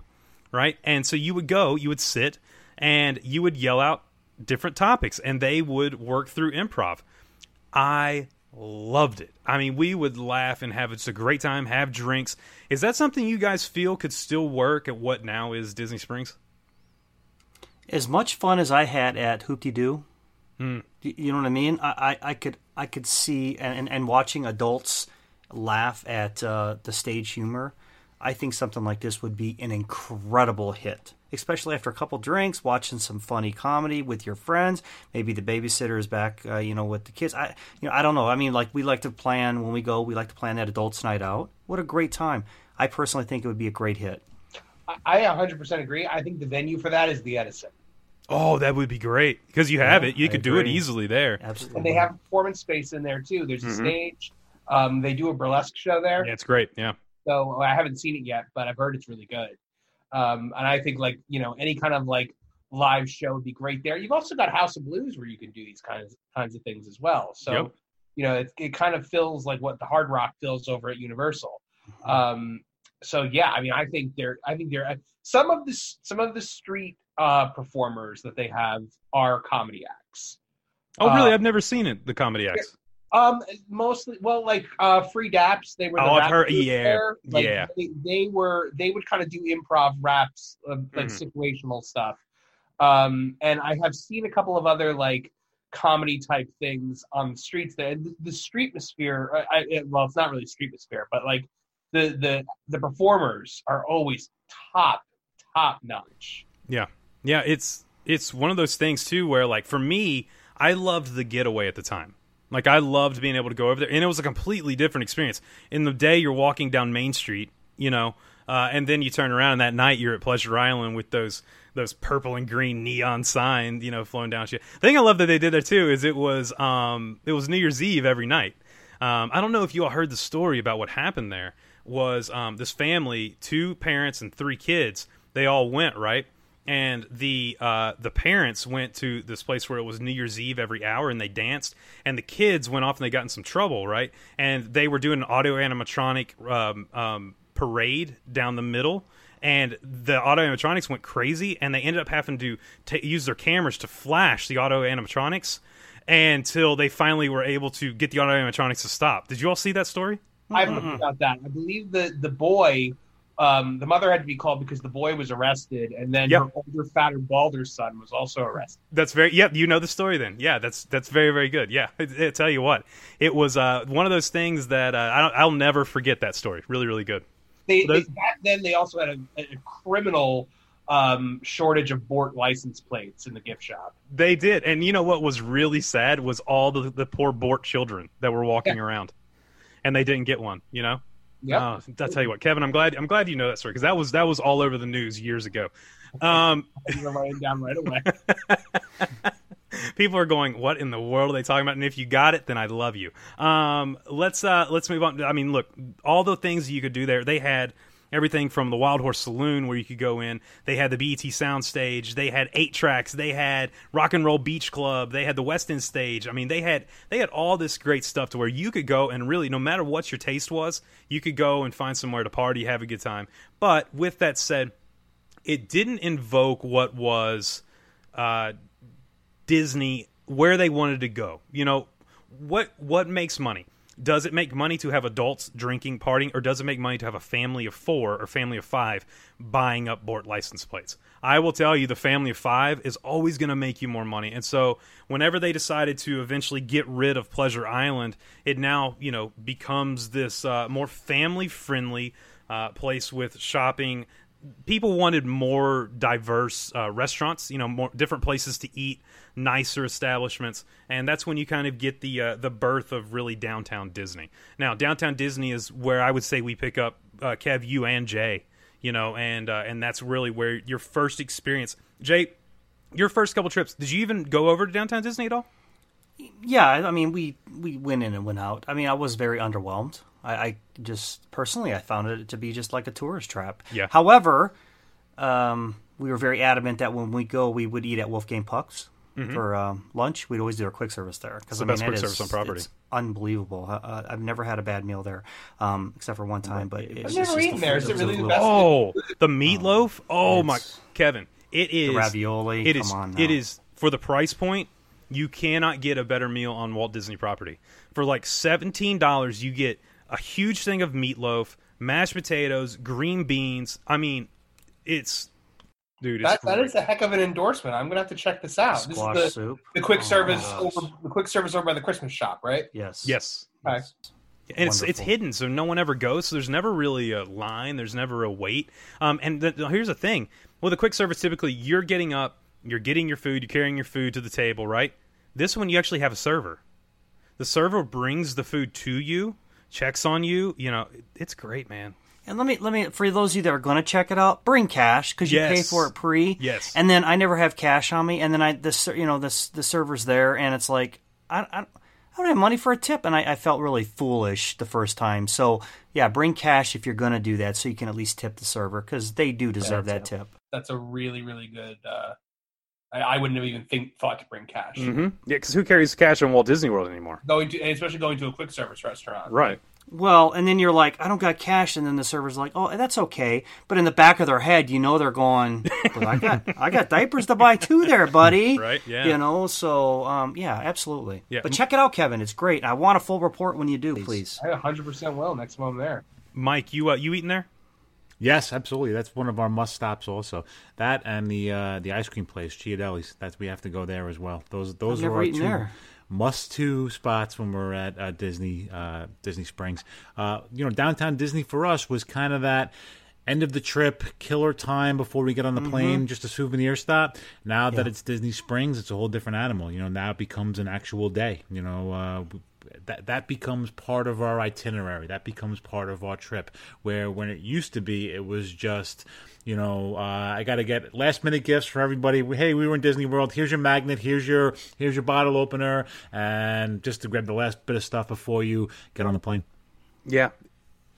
right? And so you would go, you would sit, and you would yell out different topics, and they would work through improv. I loved it. I mean, we would laugh and have just a great time, have drinks. Is that something you guys feel could still work at what now is Disney Springs? as much fun as I had at Hoop-Dee-Doo, Hmm. you know what I mean? I, I, I could I could see and, and, and watching adults laugh at uh, the stage humor. I think something like this would be an incredible hit, especially after a couple drinks, watching some funny comedy with your friends. Maybe the babysitter is back, uh, you know, with the kids. I, you know, I don't know. I mean, like we like to plan when we go. We like to plan that adults' night out. What a great time! I personally think it would be a great hit. I, I 100% agree. I think the venue for that is the Edison. Oh, that would be great because you have Yeah, it. You I could do it easily there. Absolutely. And they have performance space in there, too. There's a Mhm. stage. Um, they do a burlesque show there. Yeah, it's great. Yeah. So I haven't seen it yet, but I've heard it's really good. Um, and I think like you know any kind of like live show would be great there. You've also got House of Blues where you can do these kinds kinds of things as well. So Yep. you know it, it kind of feels like what the Hard Rock feels over at Universal. Um, so yeah, I mean I think they're I think they're some of the some of the street uh, performers that they have are comedy acts. Oh, really? Uh, I've never seen it. The comedy acts. Um, mostly, well, like uh, Free Daps, they were. The Oh, I've heard- yeah, there. Like, yeah. They, they were. They would kind of do improv raps, like Mhm. situational stuff. Um, and I have seen a couple of other like comedy type things on the streets there. The, the street atmosphere, I, I, well, it's not really street atmosphere, but like the the the performers are always top top notch. Yeah, yeah. It's it's one of those things too where like for me, I loved the getaway at the time. Like I loved being able to go over there, and it was a completely different experience. In the day, you're walking down Main Street, you know, uh, and then you turn around, and that night you're at Pleasure Island with those those purple and green neon signs, you know, flowing down. The thing I love that they did there too is it was um, it was New Year's Eve every night. Um, I don't know if you all heard the story about what happened there. Was um, this family, two parents and three kids? They all went right, and the uh, the parents went to this place where it was New Year's Eve every hour, and they danced. And the kids went off and they got in some trouble, right? And they were doing an audio animatronic um, um, parade down the middle. And the auto animatronics went crazy, and they ended up having to ta use their cameras to flash the auto animatronics until they finally were able to get the auto animatronics to stop. Did you all see that story? I haven't heard about that. I believe the the boy, um, the mother had to be called because the boy was arrested, and then Yep. her older, fatter, balder son was also arrested. That's very yep. You know the story then. Yeah, that's that's very very good. Yeah, I, I tell you what, it was uh, one of those things that uh, I don't, I'll never forget that story. Really really good. They, they Those- back then they also had a, a criminal um, shortage of Bort license plates in the gift shop. They did, and you know what was really sad was all the the poor Bort children that were walking around, and they didn't get one. You know. Yep. Oh, I'll tell you what, Kevin. I'm glad. I'm glad you know that story because that was that was all over the news years ago. Um, laying down right away. people are going, "What in the world are they talking about?" And if you got it, then I love you. Um, let's uh, let's move on. I mean, look, all the things you could do there. They had everything from the Wild Horse Saloon where you could go in. They had the BET Soundstage. They had 8Trax. They had Rock and Roll Beach Club. They had the West End Stage. I mean, they had they had all this great stuff to where you could go and really, no matter what your taste was, you could go and find somewhere to party, have a good time. But with that said, it didn't invoke what was. Uh, Disney where they wanted to go. You know, what what makes money? Does it make money to have adults drinking, partying, or does it make money to have a family of four or family of five buying up Bort license plates? I will tell you, the family of five is always going to make you more money. And so, whenever they decided to eventually get rid of Pleasure Island, it now you know becomes this uh, more family friendly uh, place with shopping people wanted more diverse uh, restaurants, you know, more different places to eat, nicer establishments, and that's when you kind of get the uh, the birth of really downtown Disney. Now, downtown Disney is where I would say we pick up uh, Kev, you, and Jay, you know, and uh, and that's really where your first experience, Jay. Your first couple trips, did you even go over to downtown Disney at all? Yeah, I mean, we we went in and went out. I mean, I was very underwhelmed. I, I just personally, I found it to be just like a tourist trap. Yeah. However, um, we were very adamant that when we go, we would eat at Wolfgang Puck's for um, lunch. We'd always do our quick service there because Mm-hmm. the I best mean, quick it service on property. It's unbelievable. Uh, I've never had a bad meal there, um, except for one time. But it's, I've it's never just eaten the there. food Is it really the best? Oh, the meatloaf! Oh my, Kevin, it is ravioli, It come on now. is for the price point. You cannot get a better meal on Walt Disney property. For like seventeen dollars, you get a huge thing of meatloaf, mashed potatoes, green beans. I mean, it's dude. It's That, that great. is a heck of an endorsement. I'm gonna have to check this out. Squash this is the, soup. the quick Oh, service gosh. over the quick service over by the Christmas shop, right? Yes. yes. Okay. and it's it's hidden, so no one ever goes. So there's never really a line. There's never a wait. Um, and the, here's the thing: with a quick service, typically you're getting up, you're getting your food, you're carrying your food to the table, right? This one you actually have a server. The server brings the food to you, checks on you. You know, it's great, man. And let me let me for those of you that are going to check it out, bring cash because you pay for it pre. Yes. And then I never have cash on me, and then I this you know this the server's there, and it's like I I, I don't have money for a tip, and I, I felt really foolish the first time. So yeah, bring cash if you're going to do that, so you can at least tip the server because they do deserve that tip. That's a really really good. Uh, I, I wouldn't have even think thought to bring cash. Mm-hmm. Yeah, because who carries cash in Walt Disney World anymore? Going to and especially going to a quick service restaurant. Right. Well, and then you're like, I don't got cash, and then the server's like, Oh, that's okay. But in the back of their head, you know they're going, "But I got I got diapers to buy too, there, buddy. Right, yeah. You know, so um, yeah, absolutely. Yeah. But check it out, Kevin. It's great. I want a full report when you do, please. I 100 percent will next time I'm there. Mike, you uh, you eating there? Yes, absolutely. That's one of our must stops. Also, that and the uh, the ice cream place, Ghirardelli's. That's we have to go there as well. Those those are our two. there. must to spots when we're at uh, Disney uh, Disney Springs. Uh, you know, downtown Disney for us was kind of that end of the trip, killer time before we get on the Mm-hmm. plane, just a souvenir stop. Now that it's Disney Springs, it's a whole different animal. You know, now it becomes an actual day. You know, uh, that that becomes part of our itinerary. That becomes part of our trip. Where when it used to be, it was just. You know, uh, I got to get last minute gifts for everybody. Hey, we were in Disney World. Here's your magnet. Here's your here's your bottle opener, and just to grab the last bit of stuff before you get on the plane. Yeah.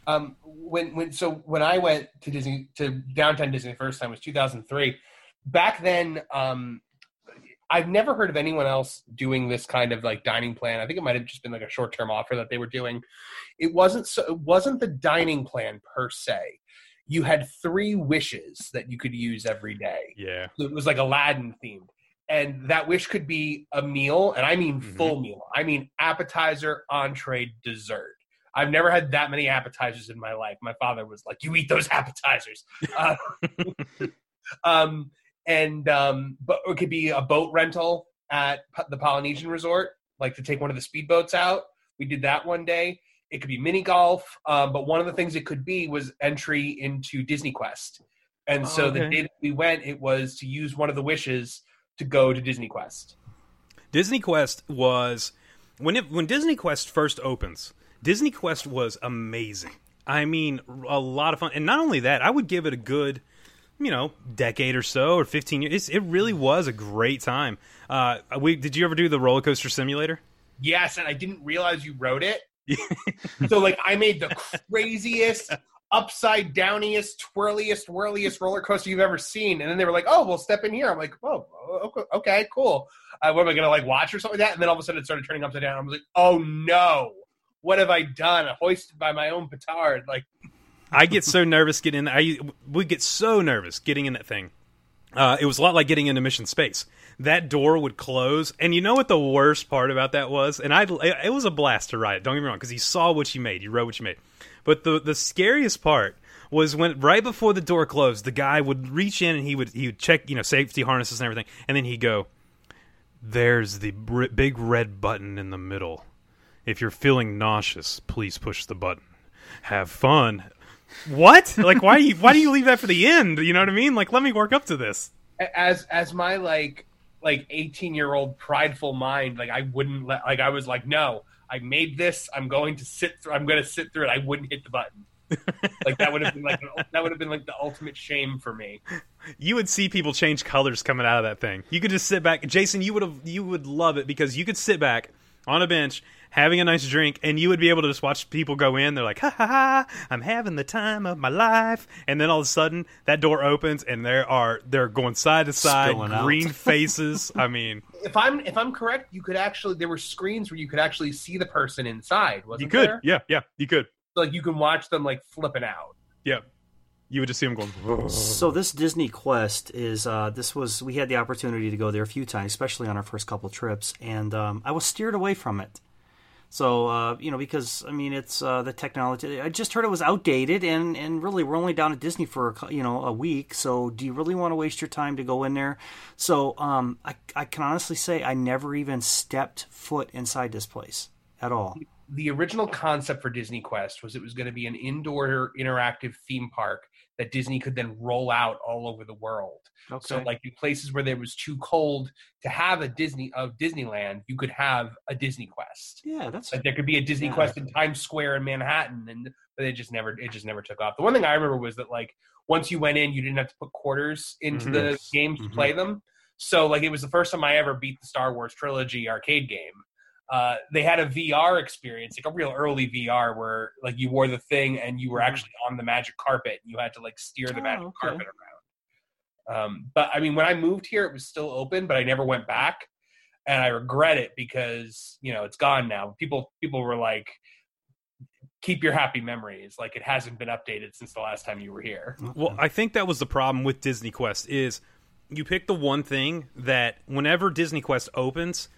Um, when when so when I went to Disney to downtown Disney the first time was 2003. Back then, um, I've never heard of anyone else doing this kind of like dining plan. I think it might have just been like a short term offer that they were doing. It wasn't so. It wasn't the dining plan per se. You had three wishes that you could use every day. Yeah. So it was like Aladdin themed. And that wish could be a meal, and I mean Mhm. full meal. I mean appetizer, entree, dessert. I've never had that many appetizers in my life. My father was like, "You eat those appetizers," uh, um, and um, but it could be a boat rental at the Polynesian Resort, like to take one of the speedboats out. We did that one day. It could be mini golf, um, but one of the things it could be was entry into DisneyQuest. And so Oh, the day that we went, it was to use one of the wishes to go to DisneyQuest. Disney Quest was when it when DisneyQuest first opens. DisneyQuest was amazing. I mean, a lot of fun, and not only that, I would give it a good, you know, decade or so or fifteen years. It's, it really was a great time. Uh, we did you ever do the roller coaster simulator? Yes, and I didn't realize you wrote it. so like I made the craziest, upside downiest, twirliest, whirliest roller coaster you've ever seen, and then they were like, "Oh, well, step in here." I'm like, "Oh, okay, okay cool." Uh, what am I gonna like watch or something like that? And then all of a sudden it started turning upside down. I was like, "Oh no, what have I done? Hoisted by my own petard." Like, I get so nervous getting. I we get so nervous getting in that thing. Uh, it was a lot like getting into Mission Space. That door would close, and you know what the worst part about that was? And I, it was a blast to ride. Don't get me wrong, because you saw what you made, you wrote what you made. But the the scariest part was when right before the door closed, the guy would reach in and he would he would check you know safety harnesses and everything, and then he'd go, "There's the br- big red button in the middle. If you're feeling nauseous, please push the button. Have fun." What? Like, why? Do you, why do you leave that for the end? You know what I mean? Like, let me work up to this. as as my like like 18 year old prideful mind, like I wouldn't let like I was like, no, I made this. I'm going to sit through. I'm going to sit through it. I wouldn't hit the button. like that would have been like that would have been like the ultimate shame for me. You would see people change colors coming out of that thing. You could just sit back, Jason. You would have, you would love it because you could sit back on a bench having a nice drink, and you would be able to just watch people go in. They're like, ha ha ha, I'm having the time of my life, and then all of a sudden that door opens, and there are they're going side to side, Spilling green green faces. I mean, If I'm if I'm correct, you could actually there were screens where you could actually see the person inside. Wasn't you could, there? yeah, yeah, you could, Like you can watch them like flipping out. yeah. You would just see them going. So this DisneyQuest is uh, this was we had the opportunity to go there a few times, especially on our first couple trips, and um, I was steered away from it. So uh, you know because I mean it's uh, the technology. I just heard it was outdated, and and really we're only down at Disney for you know a week. So do you really want to waste your time to go in there? So um, I I can honestly say I never even stepped foot inside this place at all. the original concept for DisneyQuest was it was going to be an indoor interactive theme park that Disney could then roll out all over the world. So like in places where there was too cold to have a Disney of Disneyland, you could have a DisneyQuest. Yeah, that's Like there could be a Disney Yeah. Quest in Times Square in Manhattan and but it just never it just never took off. The one thing I remember was that like once you went in you didn't have to put quarters into Mhm. the games Mhm. to play them. So like it was the first time I ever beat the Star Wars trilogy arcade game uh, they had a VR experience, like a real early VR, where like you wore the thing and you were actually on the magic carpet. You had to like steer the Mm-hmm. Oh, magic okay. carpet around. Um, but I mean, when I moved here, it was still open, but I never went back, and I regret it because you know it's gone now. People people were like, "Keep your happy memories." Like it hasn't been updated since the last time you were here. Well, I think that was the problem with DisneyQuest is you pick the one thing that whenever DisneyQuest opens,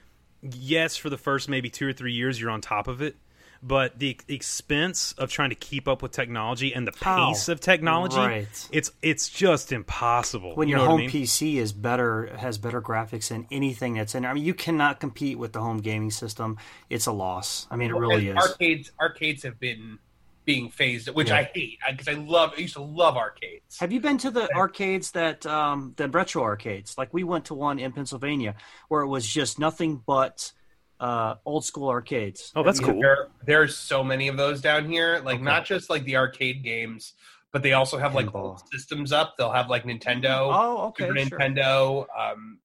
yes, for the first maybe two or three years you're on top of it, but the expense of trying to keep up with technology and the How? pace of technology, Right. it's it's just impossible. when You your home I mean? PC is better, has better graphics than anything that's in there. I mean, you cannot compete with the home gaming system. It's a loss. I mean, it really is. Arcades arcades have been being phased, which Yeah. I hate because I love. I used to love arcades. Have you been to the arcades that um, the retro arcades? Like we went to one in Pennsylvania where it was just nothing but uh, old school arcades. Oh, that's cool. There, there's so many of those down here. Like Okay. not just like the arcade games, but they also have like old systems up. They'll have like Nintendo, Oh, okay, Super sure. Nintendo. Um,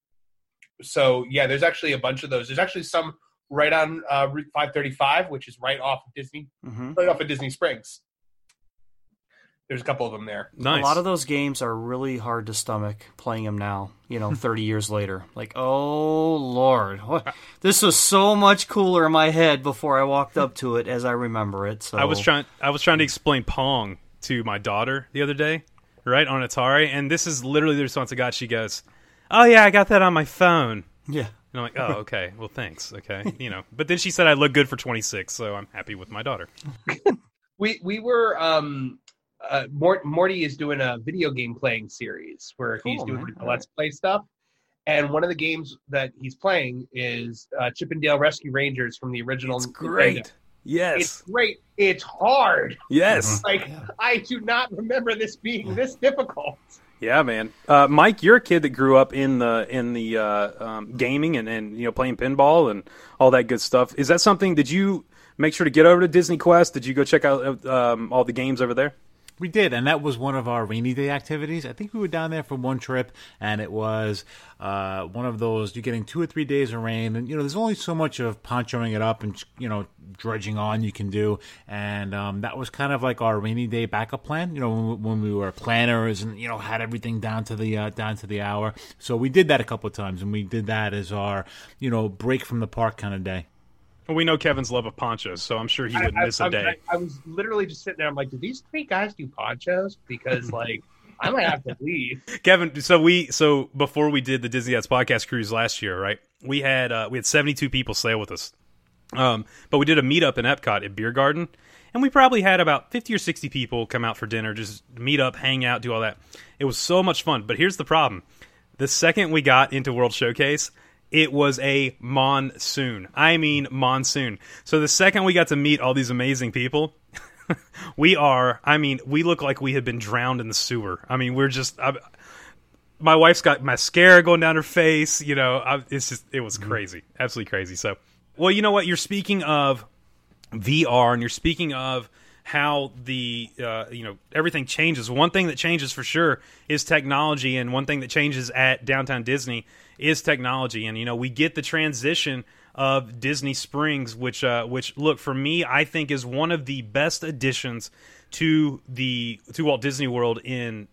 so yeah, there's actually a bunch of those. There's actually some right on uh, Route 535, which is right off of Disney, Mhm. right off of Disney Springs. There's a couple of them there. Nice. A lot of those games are really hard to stomach playing them now, you know, 30 years later. Like, oh, Lord. What? This was so much cooler in my head before I walked up to it as I remember it. So I was trying I was trying to explain Pong to my daughter the other day, right on Atari, and this is literally the response I got. She goes, "Oh yeah, I got that on my phone." Yeah. And I'm like, "Oh, okay. Well, thanks. Okay, you know." But then she said I look good for 26, so I'm happy with my daughter. we we were um uh Mort, Morty is doing a video game playing series where he's doing man. the let's play stuff. And one of the games that he's playing is uh, Chip 'n Dale Rescue Rangers from the original. Nintendo. Yes. It's great. It's hard. Yes. Like I do not remember this being this difficult. Yeah, man. Uh, Mike, you're a kid that grew up in the in the uh, um, gaming and, and you know playing pinball and all that good stuff. Is that something? Did you make sure to get over to DisneyQuest? Did you go check out um, all the games over there? We did, and that was one of our rainy day activities. I think we were down there for one trip, and it was uh, one of those you're getting two or three days of rain, and you know there's only so much of ponchoing it up and you know dredging on you can do, and um, that was kind of like our rainy day backup plan. You know when, we- when we were planners and you know had everything down to the uh, down to the hour. So we did that a couple of times, and we did that as our you know break from the park kind of day. We know Kevin's love of ponchos, so I'm sure he wouldn't I, miss I, a day. I, I was literally just sitting there. I'm like, do these three guys do ponchos? Because like I might have to leave. Kevin, so we so before we did the Disney Hats podcast cruise last year, right? We had uh, we had 72 people sail with us. Um, but we did a meetup in Epcot at Biergarten, and we probably had about 50 or 60 people come out for dinner, just meet up, hang out, do all that. It was so much fun. But here's the problem: the second we got into World Showcase, it was a monsoon. I mean monsoon. So the second we got to meet all these amazing people, we are. I mean, we look like we had been drowned in the sewer. I mean, we're just. I, my wife's got mascara going down her face. You know, I, it's just it was mm-hmm. crazy, absolutely crazy. So, well, you know what? You're speaking of VR, and you're speaking of how the uh, you know everything changes. One thing that changes for sure is technology, and one thing that changes at Downtown Disney is technology. And you know, we get the transition of Disney Springs, which uh, which look for me, I think is one of the best additions to the to Walt Disney World in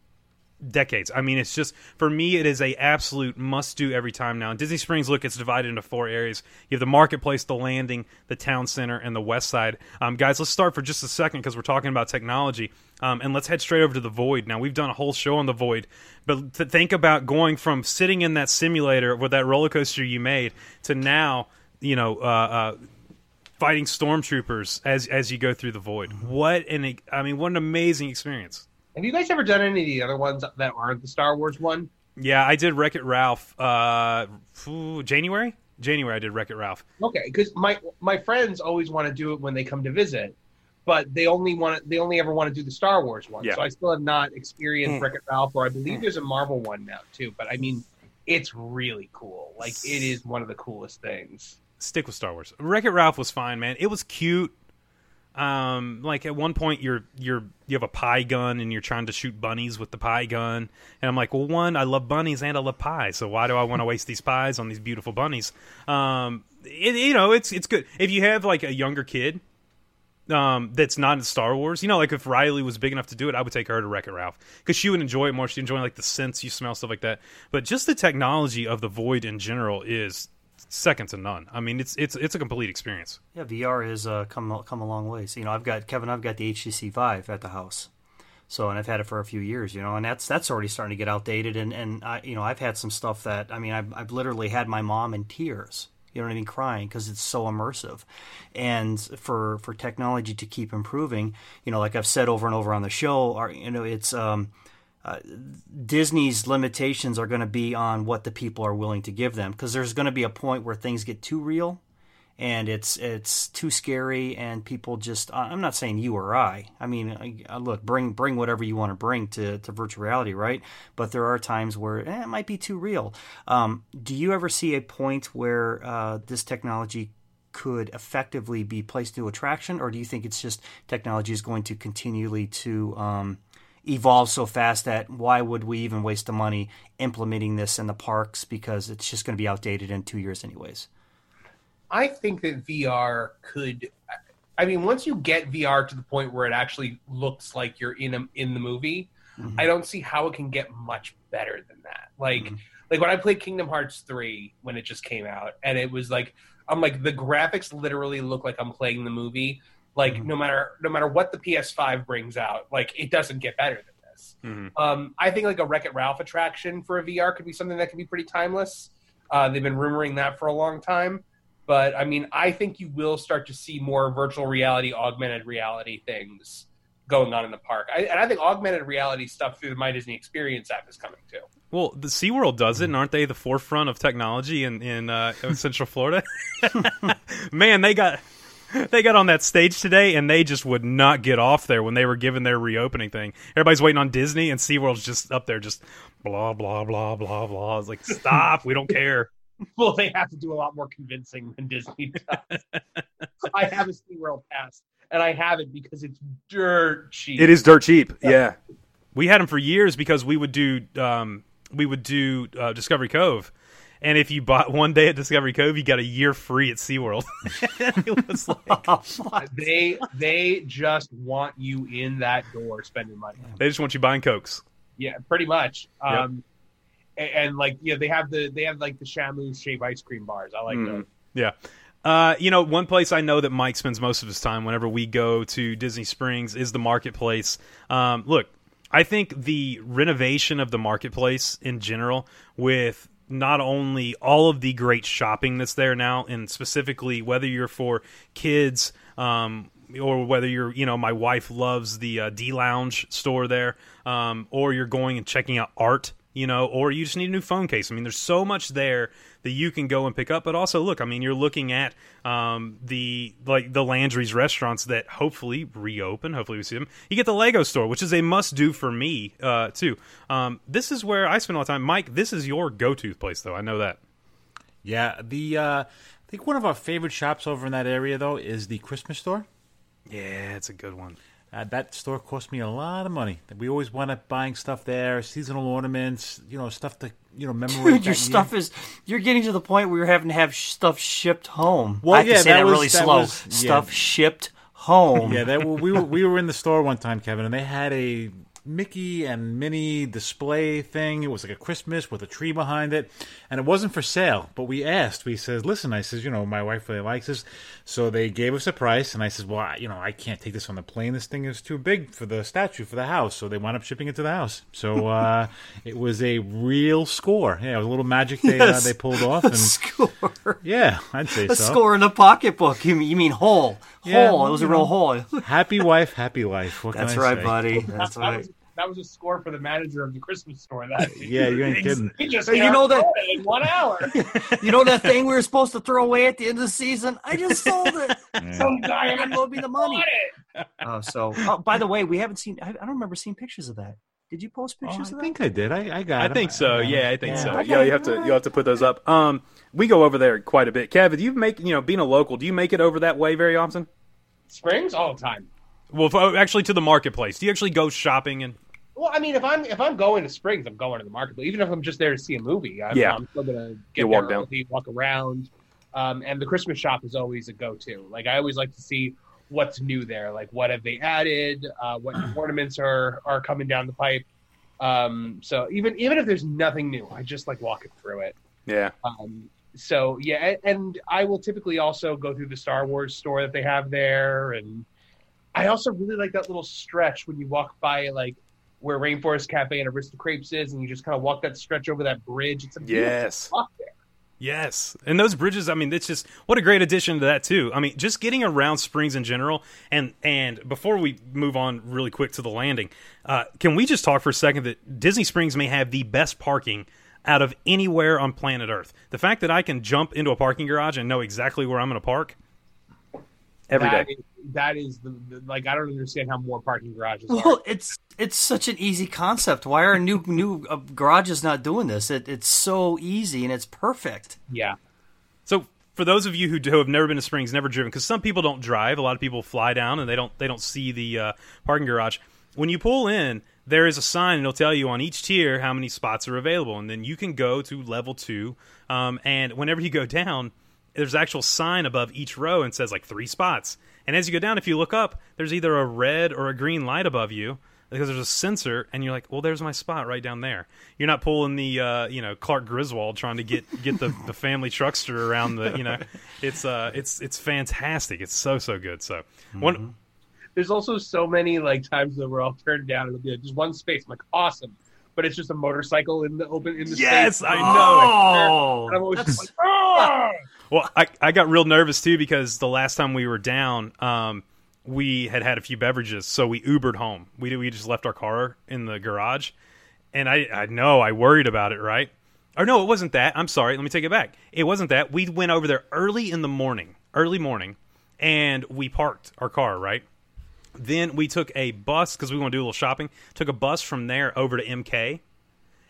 decades. I mean, it's just for me, it is a absolute must do every time now. And Disney Springs, look, it's divided into four areas. You have the marketplace, the landing, the town center, and the west side. Um, guys, let's start for just a second because we're talking about technology. Um, and let's head straight over to the Void. Now, we've done a whole show on the Void, but to think about going from sitting in that simulator with that roller coaster you made to now, you know, uh, uh, fighting stormtroopers as as you go through the Void. What an I mean, what an amazing experience. Have you guys ever done any of the other ones that aren't the Star Wars one? Yeah, I did Wreck It Ralph. Uh, January. January, I did Wreck It Ralph. Okay, because my my friends always want to do it when they come to visit, but they only want to, they only ever want to do the Star Wars one. Yeah. So I still have not experienced Mm. Wreck It Ralph, or I believe there's a Marvel one now too. But I mean, it's really cool. Like it is one of the coolest things. Stick with Star Wars. Wreck It Ralph was fine, man. It was cute. Um, like at one point, you're you're you have a pie gun and you're trying to shoot bunnies with the pie gun, and I'm like, well, one, I love bunnies and I love pie, so why do I want to waste these pies on these beautiful bunnies? Um, it, you know, it's it's good if you have like a younger kid um, that's not in Star Wars. You know, like if Riley was big enough to do it, I would take her to Wreck It Ralph because she would enjoy it more. She'd enjoy like the scents you smell, stuff like that. But just the technology of the Void in general is second to none. I mean, it's it's it's a complete experience. Yeah, VR has uh, come come a long ways. You know, I've got Kevin. I've got the HTC Vive at the house, so and I've had it for a few years. You know, and that's that's already starting to get outdated. And and I, you know, I've had some stuff that I mean, I've I've literally had my mom in tears. You know what I mean? Crying because it's so immersive, and for for technology to keep improving, you know, like I've said over and over on the show, are you know, it's um, uh, Disney's limitations are going to be on what the people are willing to give them because there's going to be a point where things get too real and it's it's too scary and people just I'm not saying you or I I mean look bring bring whatever you want to bring to, to virtual reality right? But there are times where eh, it might be too real. Um, do you ever see a point where uh, this technology could effectively be placed into attraction or do you think it's just technology is going to continually to um, evolve so fast that why would we even waste the money implementing this in the parks because it's just going to be outdated in two years anyways I think that VR could. I mean, once you get VR to the point where it actually looks like you're in a, in the movie, mm-hmm. I don't see how it can get much better than that. Like, mm-hmm. like when I played Kingdom Hearts three when it just came out, and it was like, I'm like the graphics literally look like I'm playing the movie. Like mm-hmm. no matter no matter what the PS5 brings out, like it doesn't get better than this. Mm-hmm. Um, I think like a Wreck It Ralph attraction for a VR could be something that could be pretty timeless. Uh, they've been rumoring that for a long time. But I mean, I think you will start to see more virtual reality, augmented reality things going on in the park. I, and I think augmented reality stuff through the My Disney Experience app is coming too. Well, the SeaWorld does it, and aren't they the forefront of technology in in uh, Central Florida? Man, they got they got on that stage today, and they just would not get off there when they were given their reopening thing. Everybody's waiting on Disney, and SeaWorld's just up there, just blah blah blah blah blah. It's like, stop, we don't care. well, they have to do a lot more convincing than Disney does. I have a SeaWorld pass, and I have it because it's dirt cheap. It is dirt cheap. Yeah, we had them for years because we would do um, we would do uh, Discovery Cove. And if you bought one day at Discovery Cove, you got a year free at SeaWorld. it was like they they just want you in that door spending money. They just want you buying cokes. Yeah, pretty much. Um, and, and, like you know they have the they have like the Shamu shave ice cream bars. I like mm. those. Yeah. Uh, you know, one place I know that Mike spends most of his time whenever we go to Disney Springs is the marketplace. Um, look, I think the renovation of the marketplace in general, with not only all of the great shopping that's there now, and specifically whether you're for kids um, or whether you're, you know, my wife loves the uh, D Lounge store there, um, or you're going and checking out art you know, or you just need a new phone case. I mean, there's so much there that you can go and pick up. But also, look, I mean, you're looking at um, the like the Landry's restaurants that hopefully reopen. Hopefully, we see them. You get the Lego store, which is a must do for me uh, too. Um, this is where I spend a all the time. Mike, this is your go to place, though. I know that. Yeah, the uh, I think one of our favorite shops over in that area though is the Christmas store. Yeah, it's a good one. Uh, that store cost me a lot of money. We always wind up buying stuff there, seasonal ornaments, you know, stuff to you know. Dude, your stuff year. is you're getting to the point where you're having to have stuff shipped home. Well, I have yeah, to say that, that was, really that slow. Was, yeah. Stuff shipped home. Yeah, that we were we were in the store one time, Kevin, and they had a Mickey and Minnie display thing. It was like a Christmas with a tree behind it, and it wasn't for sale. But we asked. We says, "Listen," I says, "You know, my wife really likes this," so they gave us a price, and I says, "Well, I, you know, I can't take this on the plane. This thing is too big for the statue for the house." So they wound up shipping it to the house. So uh, it was a real score. Yeah, it was a little magic they uh, yes, uh, they pulled off. And score. Yeah, I'd say a so. score in the pocketbook. You mean, you mean whole? Yeah, whole. It was a real whole. happy wife, happy life. What That's right, say? buddy. That's right that was a score for the manager of the Christmas store. That yeah, you ain't kidding. He just you know that in one hour. you know that thing we were supposed to throw away at the end of the season. I just sold it. Yeah. Some guy owed me the money. Oh, so oh, by the way, we haven't seen. I, I, don't remember seeing pictures of that. Did you post pictures? Oh, I of that? think I did. I, I got. I them. think so. Yeah, I think yeah. so. Okay. Yeah, you have to. You have to put those up. Um, we go over there quite a bit. Kevin, do you make you know being a local? Do you make it over that way very often? Springs all the time. Well, oh, actually, to the marketplace. Do you actually go shopping and? Well, I mean, if I'm if I'm going to Springs, I'm going to the market. But even if I'm just there to see a movie, I'm, yeah. I'm still gonna get walk there, down. walk around. Um, and the Christmas shop is always a go-to. Like I always like to see what's new there. Like what have they added? Uh, what ornaments are are coming down the pipe? Um, so even even if there's nothing new, I just like walking through it. Yeah. Um, so yeah, and I will typically also go through the Star Wars store that they have there, and I also really like that little stretch when you walk by like where Rainforest Cafe and Aristocrapes is, and you just kind of walk that stretch over that bridge. It's a yes. walk there. Yes, and those bridges. I mean, it's just what a great addition to that too. I mean, just getting around Springs in general, and and before we move on really quick to the landing, uh, can we just talk for a second that Disney Springs may have the best parking out of anywhere on planet Earth. The fact that I can jump into a parking garage and know exactly where I'm going to park every That day. is- that is the, the like I don't understand how more parking garages are. Well, it's it's such an easy concept. Why are new new uh, garages not doing this? It, it's so easy and it's perfect. Yeah. So for those of you who, do, who have never been to Springs, never driven, because some people don't drive, a lot of people fly down and they don't they don't see the uh, parking garage. When you pull in, there is a sign and it'll tell you on each tier how many spots are available, and then you can go to level two. Um, and whenever you go down, there's an actual sign above each row and says like three spots. And as you go down, if you look up, there's either a red or a green light above you because there's a sensor, and you're like, well, there's my spot right down there. You're not pulling the uh, you know Clark Griswold trying to get get the, the family truckster around the you know. It's uh it's it's fantastic. It's so so good. So one There's also so many like times that we're all turned down. It'll be like, just one space. I'm like, awesome. But it's just a motorcycle in the open in the Yes, space. I know. Oh, And I'm always just like, "Ah!" Well, I, I got real nervous too because the last time we were down, um, we had had a few beverages, so we Ubered home. We we just left our car in the garage, and I I know I worried about it, right? Or no, it wasn't that. I'm sorry. Let me take it back. It wasn't that. We went over there early in the morning, early morning, and we parked our car, right? Then we took a bus because we want to do a little shopping. Took a bus from there over to MK,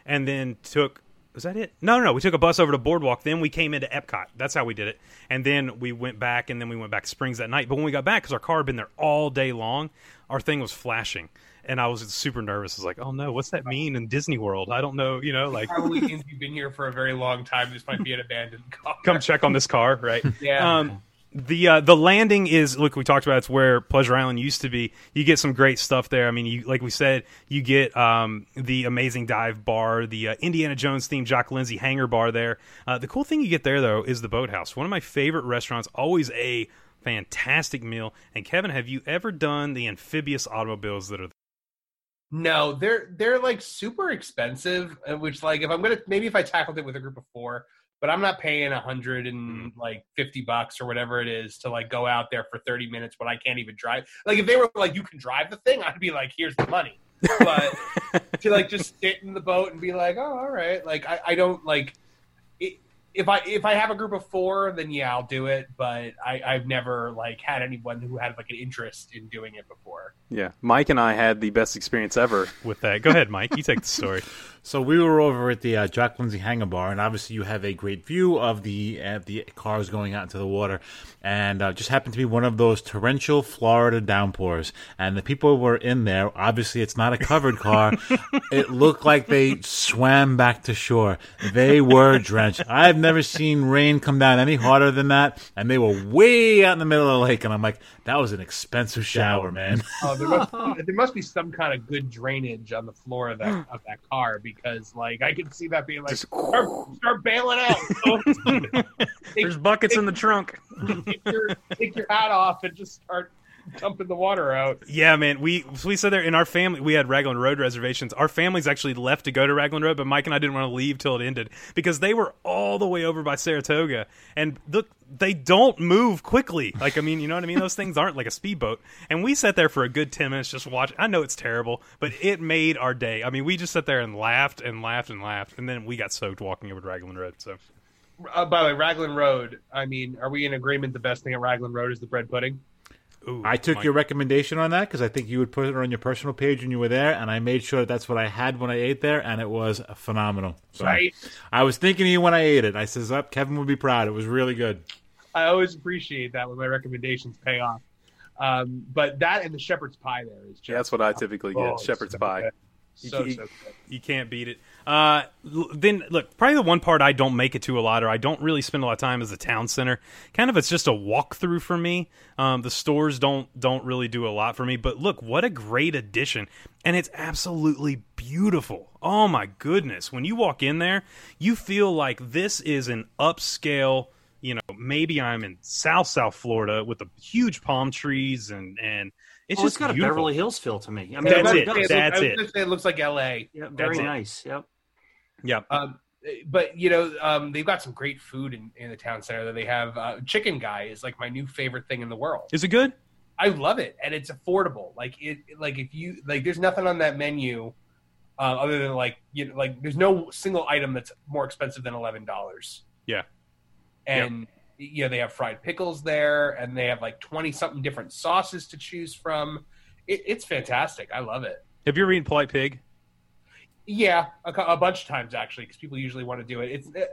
and then took was that it? No, no, no. We took a bus over to Boardwalk. Then we came into Epcot. That's how we did it. And then we went back, and then we went back to Springs that night. But when we got back, because our car had been there all day long, our thing was flashing, and I was super nervous. I was like, "Oh no, what's that mean in Disney World? I don't know." You know, like Probably means you've been here for a very long time. This might be an abandoned car. come check on this car, right? Yeah. Um, the uh, the landing is look we talked about it's where Pleasure Island used to be. You get some great stuff there. I mean, you like we said, you get um, the amazing dive bar, the uh, Indiana Jones themed Jock Lindsay hangar bar there. Uh, the cool thing you get there though is the boathouse. One of my favorite restaurants, always a fantastic meal. And Kevin, have you ever done the amphibious automobiles that are There? No, they're they're like super expensive. uh, Which like if I'm gonna maybe if I tackled it with a group of four, but I'm not paying a hundred and mm-hmm. like fifty bucks or whatever it is to like go out there for thirty minutes when I can't even drive. Like if they were like you can drive the thing, I'd be like here's the money. But to like just sit in the boat and be like oh all right, like I, I don't like. It, if I if I have a group of four, then yeah, I'll do it. But I, I've never like had anyone who had like an interest in doing it before. Yeah, Mike and I had the best experience ever. with that? Go ahead, Mike. You take the story. So we were over at the uh, Jack Lindsay Hangar Bar, and obviously you have a great view of the uh, the cars going out into the water, and uh, just happened to be one of those torrential Florida downpours, and the people were in there. Obviously, it's not a covered car. it looked like they swam back to shore. They were drenched. I've never seen rain come down any harder than that, and they were way out in the middle of the lake, and I'm like, that was an expensive shower, man. Oh, there must, there must be some kind of good drainage on the floor of that of that car because, like, I could see that being like, start, start bailing out. take, There's buckets in the trunk. take your take your hat off and just start dumping the water out. Yeah, man. We we said there in our family we had Raglan Road reservations. Our families actually left to go to Raglan Road, but Mike and I didn't want to leave till it ended because they were all the way over by Saratoga. And look, they don't move quickly. Like I mean, you know what I mean? Those things aren't like a speedboat. And we sat there for a good ten minutes just watching. I know it's terrible, but it made our day. I mean, we just sat there and laughed and laughed and laughed, and then we got soaked walking over to Raglan Road. So Uh, by the way, Raglan Road. I mean, are we in agreement? The best thing at Raglan Road is the bread pudding. Ooh, I took Mike. your recommendation on that because I think you would put it on your personal page when you were there, and I made sure that that's what I had when I ate there, and it was phenomenal. So Right. I was thinking of you when I ate it. I says, "Up, Kevin would be proud. It was really good." I always appreciate that when my recommendations pay off. Um, but that and the shepherd's pie there is just Yeah, that's what I typically get. Oh, Shepherd's so pie. good. So, You- so good. You can't beat it. Uh, then look, probably the one part I don't make it to a lot, or I don't really spend a lot of time is the town center. Kind of, it's just a walkthrough for me. Um, the stores don't don't really do a lot for me. But look, what a great addition, and it's absolutely beautiful. Oh my goodness, when you walk in there, you feel like this is an upscale. You know, maybe I'm in South South Florida with the huge palm trees and and it's oh, just it's got beautiful. a Beverly Hills feel to me. I mean, That's really it. That's I was it. gonna say it looks like L.A. Yeah, very That's it. nice. Yep. Yeah, Um, but you know, um, they've got some great food in, in the town center. That they have uh, Chicken Guy is like my new favorite thing in the world. Is it good? I love it, and it's affordable. Like it, like if you like, there's nothing on that menu uh, other than like you know, like there's no single item that's more expensive than eleven dollars. Yeah. And you know they have fried pickles there, and they have like twenty something different sauces to choose from. It, it's fantastic. I love it. Have you ever eaten Polite Pig? Yeah, a, a bunch of times actually, because people usually want to do it. It's it,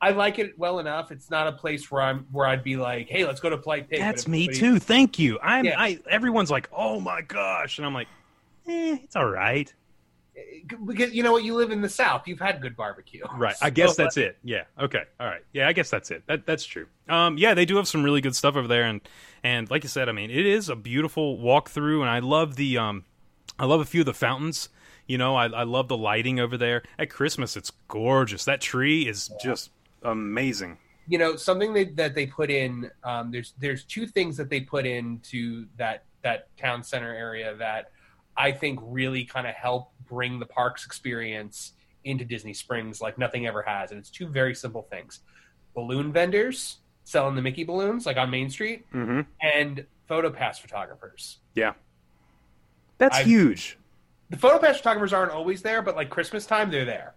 I like it well enough. It's not a place where I'm where I'd be like, hey, let's go to Polite Pig. That's me too. Thank you. I'm. Yeah. I. Everyone's like, "Oh my gosh," and I'm like, "Eh, it's all right." Because you know what, you live in the South. You've had good barbecue. Right. I guess So, that's it. Yeah. Okay. All right. Yeah. I guess that's it. That that's true. Um. Yeah. They do have some really good stuff over there, and and like I said, I mean, it is a beautiful walkthrough, and I love the um, I love a few of the fountains. You know, I I love the lighting over there at Christmas. It's gorgeous. That tree is just amazing. you know something that, that they put in um, there's there's two things that they put into that that town center area that i think really kind of help bring the parks experience into disney springs like nothing ever has and it's two very simple things balloon vendors selling the mickey balloons like on main street Mm-hmm. and photo pass photographers Yeah. That's I- huge. the photo pass photographers aren't always there but like christmas time they're there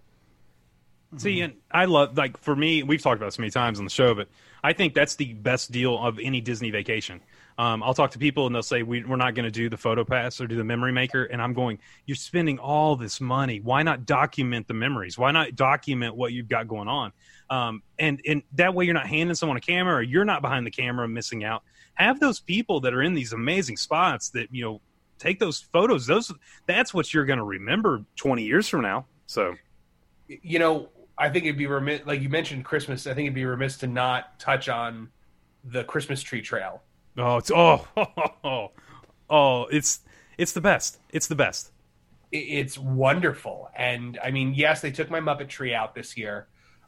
See, and I love like for me, we've talked about this many times on the show, but I think that's the best deal of any Disney vacation. Um, I'll talk to people and they'll say we, we're not going to do the photo pass or do the memory maker, and I'm going, you're spending all this money. Why not document the memories? Why not document what you've got going on? Um, and and that way you're not handing someone a camera or you're not behind the camera missing out. Have those people that are in these amazing spots that you know take those photos. Those that's what you're going to remember 20 years from now. So you know, I think it'd be remiss, like you mentioned Christmas. I think it'd be remiss to not touch on the Christmas tree trail. Oh, it's oh, oh, oh, oh it's it's the best. It's the best. It's wonderful, and I mean, yes, they took my Muppet tree out this year,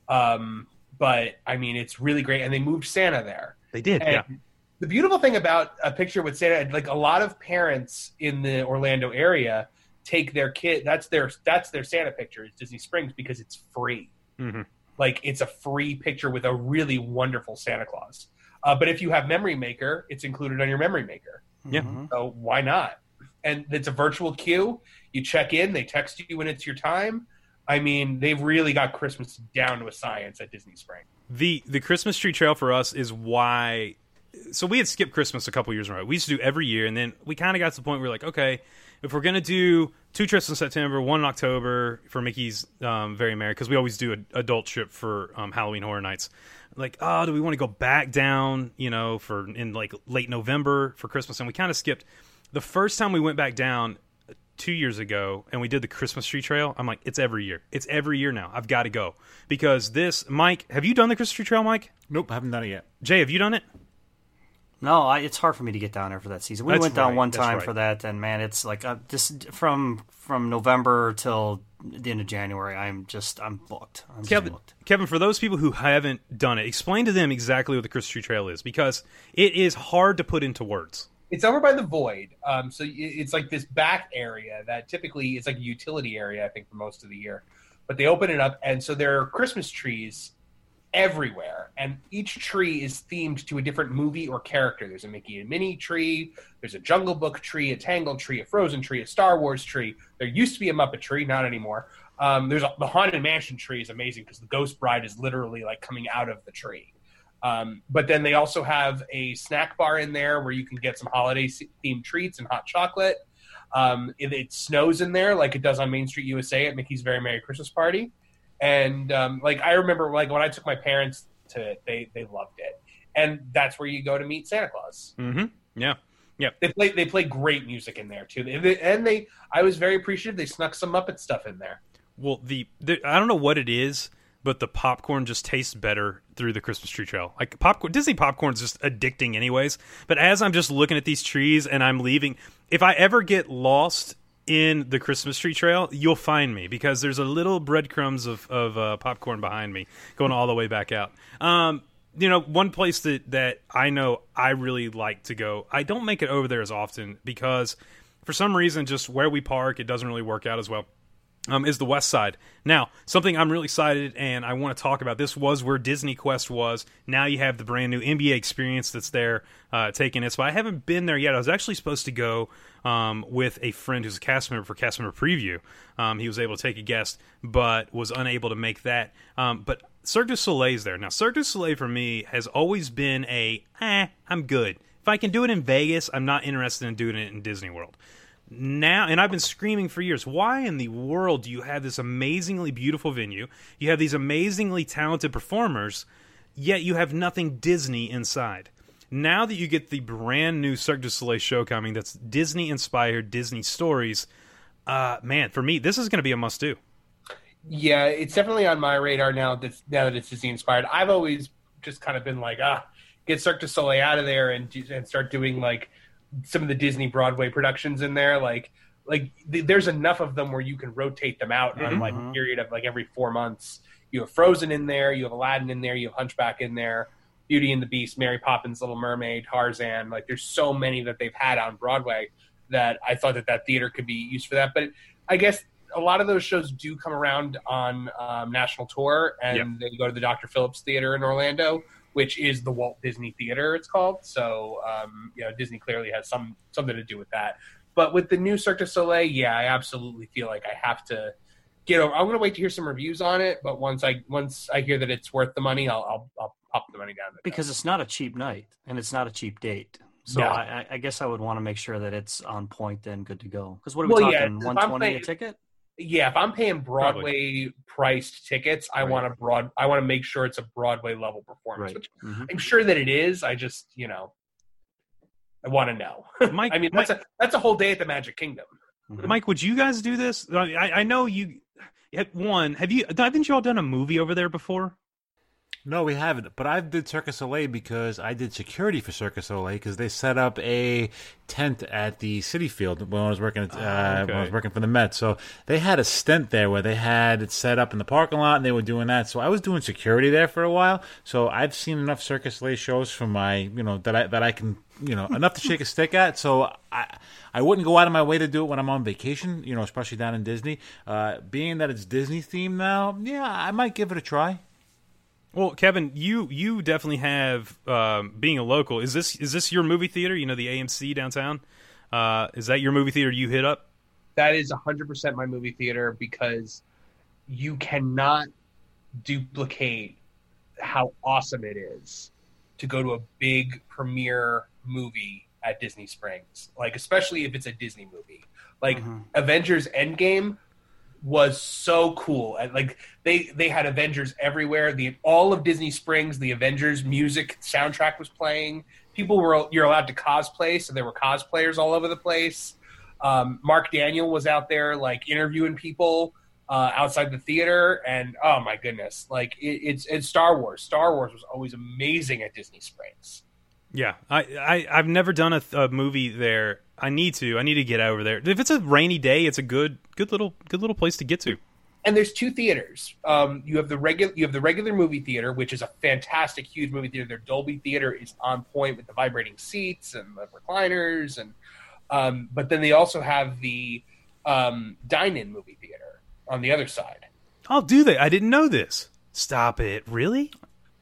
um, but I mean, it's really great, and they moved Santa there. They did, And yeah. The beautiful thing about a picture with Santa, like a lot of parents in the Orlando area, take their kid. That's their that's their Santa picture is Disney Springs because it's free. Mm-hmm. like it's a free picture with a really wonderful Santa Claus. Uh, but if you have Memory Maker, it's included on your Memory Maker. Yeah. So why not? And it's a virtual queue. You check in, they text you when it's your time. I mean, they've really got Christmas down to a science at Disney Spring. The the Christmas tree trail for us is why. So we had skipped Christmas a couple years in a row. We used to do every year, and then we kind of got to the point where we're like, okay, if we're gonna do two trips in September, one in October for Mickey's um, Very Merry, because we always do an adult trip for um, Halloween Horror Nights. Like, oh, do we want to go back down? You know, for in like late November for Christmas, and we kind of skipped. The first time we went back down two years ago and we did the Christmas tree trail, I'm like, it's every year. It's every year now. I've got to go because this. Mike, have you done the Christmas tree trail, Mike? Nope, I haven't done it yet. Jay, have you done it? No, I, it's hard for me to get down there for that season. We That's went down right, one that's time right. for that, and man, it's like uh, just from from November till the end of January. I'm just I'm booked. I'm just Kevin, booked. Kevin, for those people who haven't done it, explain to them exactly what the Christmas tree trail is because it is hard to put into words. It's over by the void. Um, so it's like this back area that typically it's like a utility area, I think, for most of the year. But they open it up, and so there are Christmas trees everywhere, and each tree is themed to a different movie or character. There's a Mickey and Minnie tree, there's a Jungle Book tree, a Tangled tree, a Frozen tree, a Star Wars tree. There used to be a Muppet tree, not anymore. Um, there's a, the Haunted Mansion tree is amazing because the Ghost Bride is literally like coming out of the tree. Um, but then they also have a snack bar in there where you can get some holiday themed treats and hot chocolate. Um, it, it snows in there like it does on Main Street USA at Mickey's Very Merry Christmas Party. And um, like I remember, like when I took my parents to it, they they loved it, and that's where you go to meet Santa Claus. Mm-hmm. Yeah. Yeah. They play they play great music in there too, and they I was very appreciative. They snuck some Muppet stuff in there. Well, the, the I don't know what it is, but the popcorn just tastes better through the Christmas tree trail. Like popcorn, Disney popcorn is just addicting, anyways. But as I'm just looking at these trees and I'm leaving, if I ever get lost in the Christmas tree trail, you'll find me because there's a little breadcrumbs of of uh, popcorn behind me going all the way back out. Um, you know, one place that that I know I really like to go. I don't make it over there as often because for some reason, just where we park, it doesn't really work out as well um, is the West Side. Now, something I'm really excited and I want to talk about. This was where DisneyQuest was. Now you have the brand new NBA experience that's there uh, taking it. So I haven't been there yet. I was actually supposed to go um, with a friend who's a cast member for cast member preview. Um, he was able to take a guest, but was unable to make that. Um, but Cirque du Soleil's there now. Cirque du Soleil for me has always been a eh, I'm good. If I can do it in Vegas, I'm not interested in doing it in Disney World now and I've been screaming for years. Why in the world do you have this amazingly beautiful venue? You have these amazingly talented performers yet you have nothing Disney inside. Now that you get the brand new Cirque du Soleil show coming that's Disney inspired Disney stories uh man for me this is going to be a must do Yeah, it's definitely on my radar now. That now that it's Disney inspired, I've always just kind of been like, ah, get Cirque du Soleil out of there and and start doing like some of the Disney Broadway productions in there. Like, like th- there's enough of them where you can rotate them out on Mhm. like a period of like every four months. You have Frozen in there, you have Aladdin in there, you have Hunchback in there, Beauty and the Beast, Mary Poppins, Little Mermaid, Tarzan. Like, there's so many that they've had on Broadway that I thought that that theater could be used for that. But I guess a lot of those shows do come around on um, national tour, and they go to the Dr. Phillips Theater in Orlando, which is the Walt Disney Theater. It's called. So um, you know, Disney clearly has some something to do with that. But with the new Cirque du Soleil, yeah, I absolutely feel like I have to get over. I'm going to wait to hear some reviews on it, but once I once I hear that it's worth the money, I'll I'll, I'll pop the money down. because it's not a cheap night and it's not a cheap date. So No. I, I- guess I would want to make sure that it's on point and good to go. Because what are we Well, talking? if One a ticket? Yeah, if I'm paying Broadway priced tickets, I Right. want a broad. I want to make sure it's a Broadway level performance, Right. which Mhm. I'm sure that it is. I just, you know, I want to know. Mike, I mean, that's a that's a whole day at the Magic Kingdom. Mike would you guys do this I, I know you one have you haven't you all done a movie over there before No, we haven't. But I've did Circus Soleil because I did security for Circus Soleil because they set up a tent at the Citi Field when I was working at, uh, when I was working for the Mets. So they had a stent there where they had it set up in the parking lot and they were doing that. So I was doing security there for a while. So I've seen enough Circus Soleil shows for my you know that I that I can you know enough to shake a stick at. So I I wouldn't go out of my way to do it when I'm on vacation. You know, especially down in Disney. Uh, being that it's Disney themed now, yeah, I might give it a try. Well, Kevin, you you definitely have um, being a local. Is this is this your movie theater? You know, the AMC downtown. Uh, is that your movie theater you hit up? That is 100% my movie theater because you cannot duplicate how awesome it is to go to a big premiere movie at Disney Springs. Like especially if it's a Disney movie. Like Avengers Endgame was so cool. And like they they had Avengers everywhere. The all of Disney Springs, the Avengers music soundtrack was playing. People were you're allowed to cosplay, so there were cosplayers all over the place. Um, Mark Daniel was out there like interviewing people uh, outside the theater, and oh my goodness, like it, it's it's Star Wars. Star Wars was always amazing at Disney Springs. Yeah, I, I I've never done a, a movie there. I need to. I need to get out over there. If it's a rainy day, it's a good good little good little place to get to. and there's two theaters. Um, you have the regular you have the regular movie theater, which is a fantastic, huge movie theater. Their Dolby theater is on point with the vibrating seats and the recliners, and um, but then they also have the um, dine-in movie theater on the other side. Oh, do they? I didn't know this. Stop it! Really?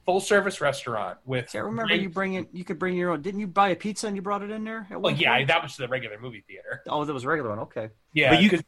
Full service restaurant with. See, I remember you bring it. You could bring your own. Didn't you buy a pizza and you brought it in there? at Well, yeah, point? that was the regular movie theater. Oh, that was a regular one. Okay. Yeah, But you- 'cause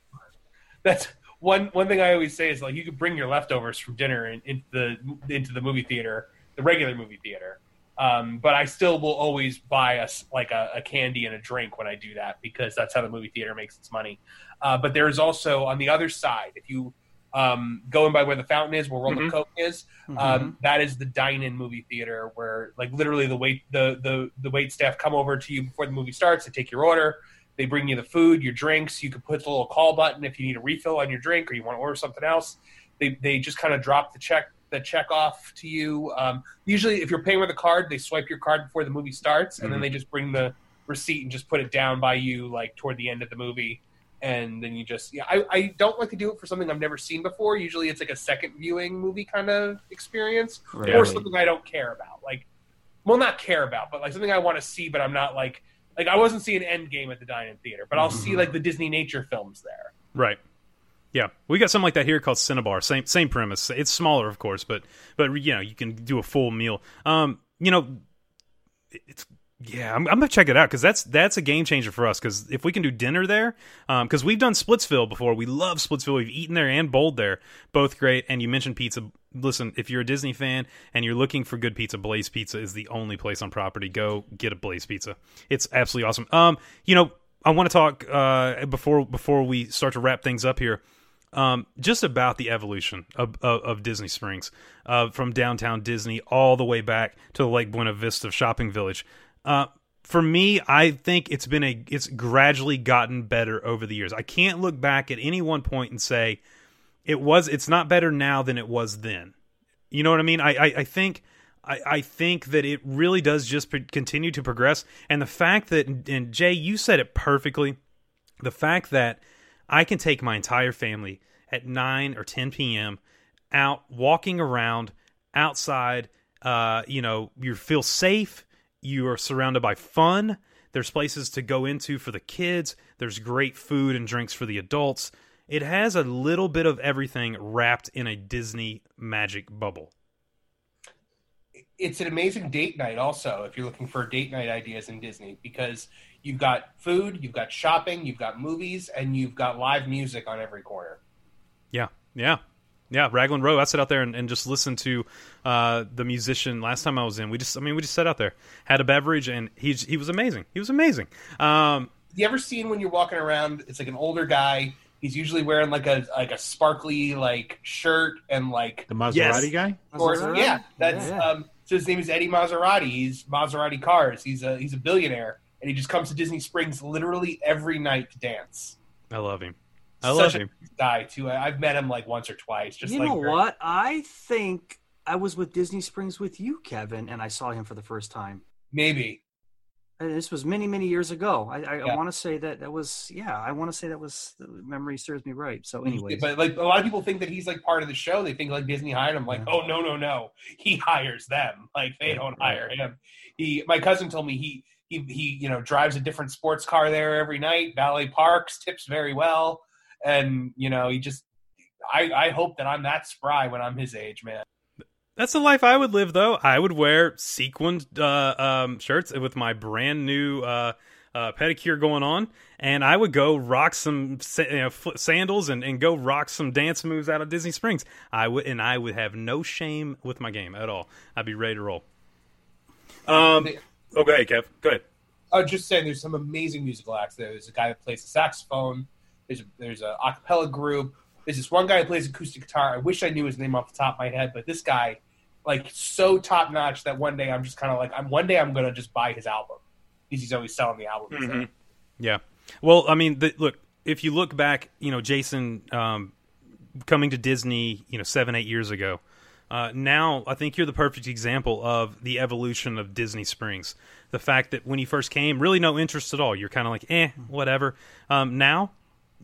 that's one one thing I always say is like you could bring your leftovers from dinner in, into the into the movie theater, the regular movie theater. Um, but I still will always buy us like a, a candy and a drink when I do that because that's how the movie theater makes its money. Uh, but there is also on the other side, if you um, going by where the fountain is, where Mhm. of Coke is, Mm-hmm. um, that is the dine-in movie theater where like literally the wait the, the the wait staff come over to you before the movie starts. They take your order. They bring you the food, your drinks. You can put the little call button if you need a refill on your drink or you want to order something else. They they just kind of drop the check the check off to you. Um, usually, if you're paying with a card, they swipe your card before the movie starts, and then Mhm. they just bring the receipt and just put it down by you like toward the end of the movie. And then you just yeah, I, I don't like to do it for something I've never seen before. Usually, it's like a second viewing movie kind of experience, or something I don't care about. Like, well, not care about, but like something I want to see, but I'm not like like I wasn't seeing Endgame at the dine-in theater, but I'll see Mhm. like the Disney nature films there. Right. Yeah, we got something like that here called Cinnabar. Same same premise. It's smaller, of course, but but you know you can do a full meal. Um, you know, it's yeah, I'm, I'm gonna check it out because that's that's a game changer for us. Because if we can do dinner there, because we've done Splitsville before, we love Splitsville. We've eaten there and bowled there, both great. And you mentioned pizza. Listen, if you're a Disney fan and you're looking for good pizza, Blaze Pizza is the only place on property. Go get a Blaze Pizza. It's absolutely awesome. Um, you know, I want to talk uh before before we start to wrap things up here um, just about the evolution of, of, of Disney Springs, uh, from downtown Disney all the way back to the Lake Buena Vista Shopping Village. Uh, for me, I think it's been a it's gradually gotten better over the years. I can't look back at any one point and say it was it's not better now than it was then. You know what I mean? I I, I think. I, I think that it really does just p- continue to progress, and the fact that, and Jay, you said it perfectly. The fact that I can take my entire family at 9 or 10 p.m. out walking around outside. Uh, you know, you feel safe. You are surrounded by fun. There's places to go into for the kids. There's great food and drinks for the adults. It has a little bit of everything wrapped in a Disney magic bubble. It's an amazing date night, also, if you're looking for date night ideas in Disney, because you've got food, you've got shopping, you've got movies, and you've got live music on every corner. Yeah, yeah, yeah. Raglan Road. I sat out there and, and just listened to uh, the musician. Last time I was in, we just, I mean, we just sat out there, had a beverage, and he he was amazing. He was amazing. Um, you ever seen when you're walking around? It's like an older guy. He's usually wearing like a like a sparkly like shirt and like The Maserati Yes. guy? Or, Maserati? yeah, that's Yeah, yeah. um. So his name is Eddie Maserati. He's Maserati cars. He's a he's a billionaire, and he just comes to Disney Springs literally every night to dance. I love him. I Such love a him. nice guy too. I- I've met him like once or twice. Just you like know very- what? I think I was with Disney Springs with you, Kevin, and I saw him for the first time. Maybe. And this was many, many years ago. I, I, Yeah. I want to say that that was, yeah, I want to say that was, the memory serves me right. So, anyways, But like a lot of people think that he's like part of the show. They think like Disney hired him. Like, oh no, no, no. He hires them. Like they don't hire him. He my cousin told me he he he you know drives a different sports car there every night, valet parks, tips very well. And, you know, he just I, I hope that I'm that spry when I'm his age, man. That's the life I would live, though. I would wear sequined uh, um, shirts with my brand new uh, uh, pedicure going on, and I would go rock some you know, fl- sandals and, and go rock some dance moves out of Disney Springs. I would, and I would have no shame with my game at all. I'd be ready to roll. Um, okay, Kev, go ahead. I was just saying, there's some amazing musical acts there. There's a guy that plays the saxophone. There's a, there's a acapella group. There's this one guy who plays acoustic guitar. I wish I knew his name off the top of my head, but this guy, like, so top notch that one day I'm just kind of like, I'm one day I'm gonna just buy his album because he's always selling the album. Mhm. Yeah. Well, I mean, the, look, if you look back, you know, Jason um, coming to Disney, you know, seven, eight years ago. Uh, now, I think you're the perfect example of the evolution of Disney Springs. The fact that when you first came, really no interest at all. You're kind of like, eh, whatever. Um, now,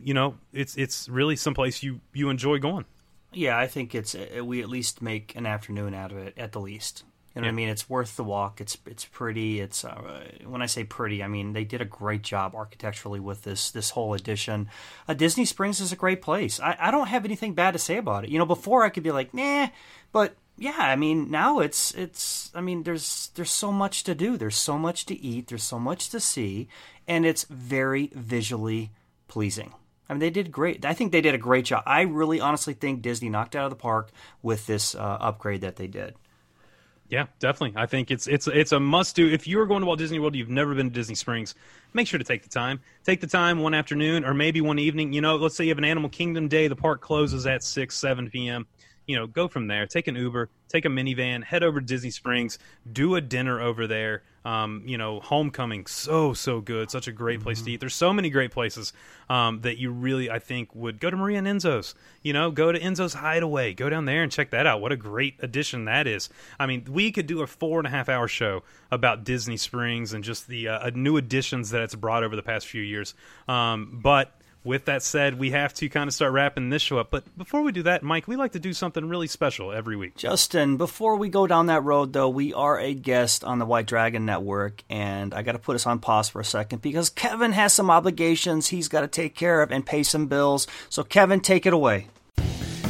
you know, it's it's really someplace you you enjoy going. yeah, I think it's uh, we at least make an afternoon out of it at the least. You know what I mean? It's worth the walk. It's it's pretty. It's uh, when I say pretty, I mean they did a great job architecturally with this this whole addition. Uh, Disney Springs is a great place. I, I don't have anything bad to say about it. You know, before I could be like, nah, but yeah, I mean now it's it's. I mean there's there's so much to do. There's so much to eat. There's so much to see, and it's very visually pleasing. I mean, they did great. I think they did a great job. I really honestly think Disney knocked out of the park with this uh, upgrade that they did. Yeah, definitely. I think it's it's it's a must do. If you're going to Walt Disney World, you've never been to Disney Springs, make sure to take the time. Take the time one afternoon or maybe one evening. You know, let's say you have an Animal Kingdom day. The park closes at six, seven p.m. You know, go from there. Take an Uber, take a minivan, head over to Disney Springs, do a dinner over there. Um, you know, Homecoming, so so good, such a great place to eat. There's so many great places um, that you really, I think, would go to Maria and Enzo's. You know, go to Enzo's Hideaway, go down there and check that out. What a great addition that is. I mean, we could do a four and a half hour show about Disney Springs and just the uh, new additions that it's brought over the past few years. Um, but with that said, we have to kind of start wrapping this show up. But before we do that, Mike, we like to do something really special every week. Justin, before we go down that road, though, we are a guest on the White Dragon Network, and I got to put us on pause for a second because Kevin has some obligations he's got to take care of and pay some bills. So, Kevin, take it away.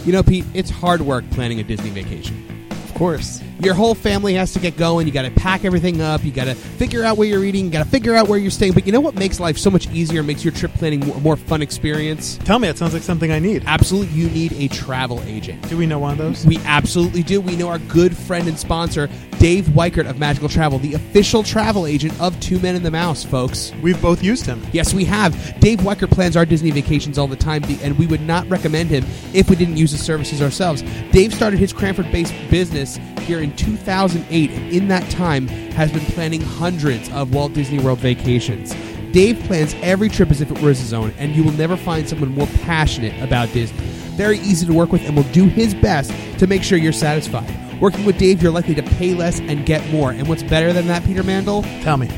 You know, Pete, it's hard work planning a Disney vacation. Of course. Your whole family has to get going. You got to pack everything up. You got to figure out where you're eating. You got to figure out where you're staying. But you know what makes life so much easier? Makes your trip planning a more fun experience. Tell me, that sounds like something I need. Absolutely, you need a travel agent. Do we know one of those? We absolutely do. We know our good friend and sponsor, Dave Weichert of Magical Travel, the official travel agent of Two Men and the Mouse, folks. We've both used him. Yes, we have. Dave Weichert plans our Disney vacations all the time, and we would not recommend him if we didn't use his services ourselves. Dave started his Cranford based business here in 2008, and in that time has been planning hundreds of Walt Disney World vacations. Dave plans every trip as if it were his own, and you will never find someone more passionate about Disney. Very easy to work with, and will do his best to make sure you're satisfied. Working with Dave, you're likely to pay less and get more. And what's better than that, Peter Mandel? Tell me.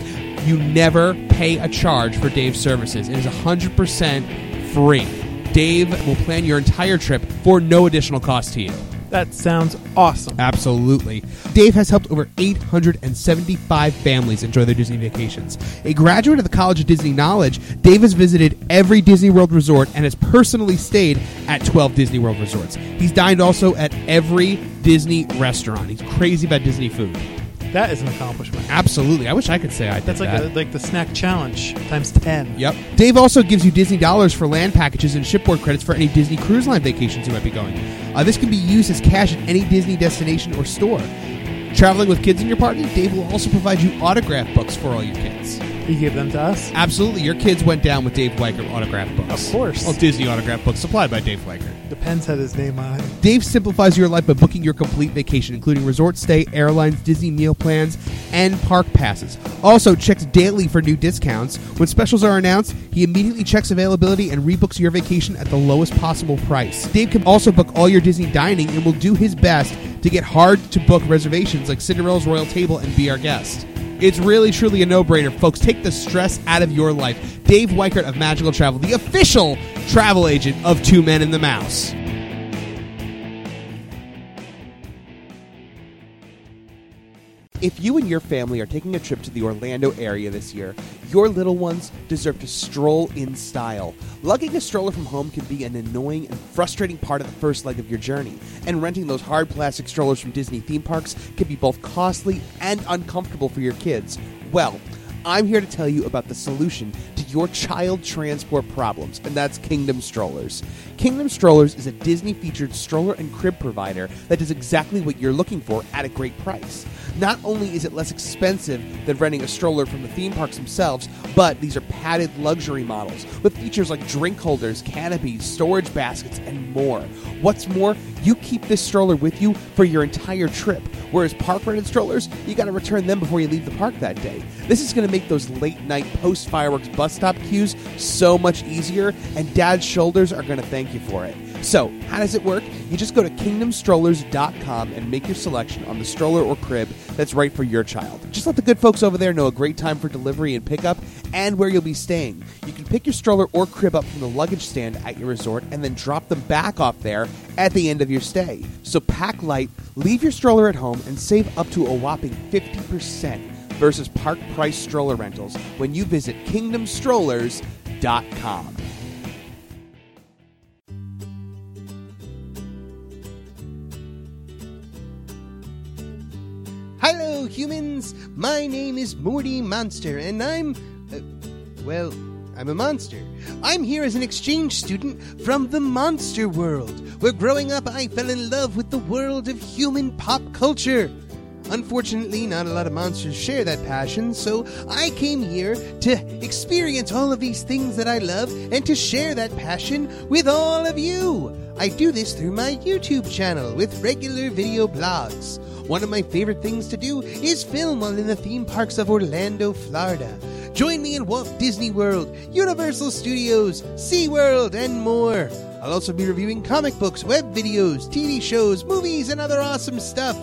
You never pay a charge for Dave's services. It is 100% free. Dave will plan your entire trip for no additional cost to you. That sounds awesome. Absolutely. Dave has helped over 875 families enjoy their Disney vacations. A graduate of the College of Disney Knowledge, Dave has visited every Disney World resort and has personally stayed at 12 Disney World resorts. He's dined also at every Disney restaurant. He's crazy about Disney food. That is an accomplishment. Absolutely. I wish I could say I did That's like that. a, like the snack challenge times ten. Yep. Dave also gives you Disney dollars for land packages and shipboard credits for any Disney Cruise Line vacations you might be going. Uh, this can be used as cash at any Disney destination or store. Traveling with kids in your party, Dave will also provide you autograph books for all your kids. He gave them to us. Absolutely. Your kids went down with Dave Weichert autograph books. Of course. Well, Disney autograph books supplied by Dave Weichert. Depends had his name on it. Dave simplifies your life by booking your complete vacation, including resort stay, airlines, Disney meal plans, and park passes. Also, checks daily for new discounts. When specials are announced, he immediately checks availability and rebooks your vacation at the lowest possible price. Dave can also book all your Disney dining and will do his best to get hard to book reservations like Cinderella's Royal Table and Be Our Guest. It's really, truly a no brainer, folks. Take the stress out of your life. Dave Weichert of Magical Travel, the official travel agent of Two Men and the Mouse. If you and your family are taking a trip to the Orlando area this year, your little ones deserve to stroll in style. Lugging a stroller from home can be an annoying and frustrating part of the first leg of your journey, and renting those hard plastic strollers from Disney theme parks can be both costly and uncomfortable for your kids. Well, I'm here to tell you about the solution to your child transport problems, and that's Kingdom Strollers. Kingdom Strollers is a Disney featured stroller and crib provider that does exactly what you're looking for at a great price. Not only is it less expensive than renting a stroller from the theme parks themselves, but these are padded luxury models with features like drink holders, canopies, storage baskets, and more. What's more, you keep this stroller with you for your entire trip, whereas park rented strollers, you got to return them before you leave the park that day. This is to make those late night post fireworks bus stop queues so much easier, and dad's shoulders are to thank you for it. So, how does it work? You just go to kingdomstrollers.com and make your selection on the stroller or crib that's right for your child. Just let the good folks over there know a great time for delivery and pickup and where you'll be staying. You can pick your stroller or crib up from the luggage stand at your resort and then drop them back off there at the end of your stay. So pack light, leave your stroller at home, and save up to a whopping 50% versus park price stroller rentals when you visit kingdomstrollers.com. Hello, humans! My name is Morty Monster, and I'm. Uh, well, I'm a monster. I'm here as an exchange student from the monster world, where growing up I fell in love with the world of human pop culture. Unfortunately, not a lot of monsters share that passion, so I came here to experience all of these things that I love and to share that passion with all of you. I do this through my YouTube channel with regular video blogs. One of my favorite things to do is film while in the theme parks of Orlando, Florida. Join me in Walt Disney World, Universal Studios, SeaWorld, and more. I'll also be reviewing comic books, web videos, TV shows, movies, and other awesome stuff.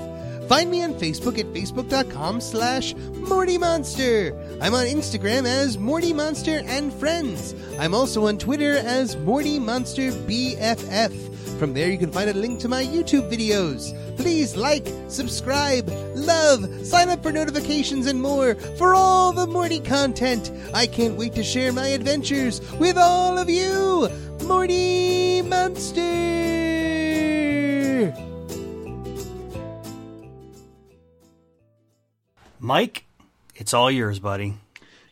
Find me on Facebook at facebook.com slash Morty Monster. I'm on Instagram as Morty Monster and Friends. I'm also on Twitter as Morty Monster BFF. From there, you can find a link to my YouTube videos. Please like, subscribe, love, sign up for notifications, and more for all the Morty content. I can't wait to share my adventures with all of you. Morty Monster! Mike, it's all yours, buddy.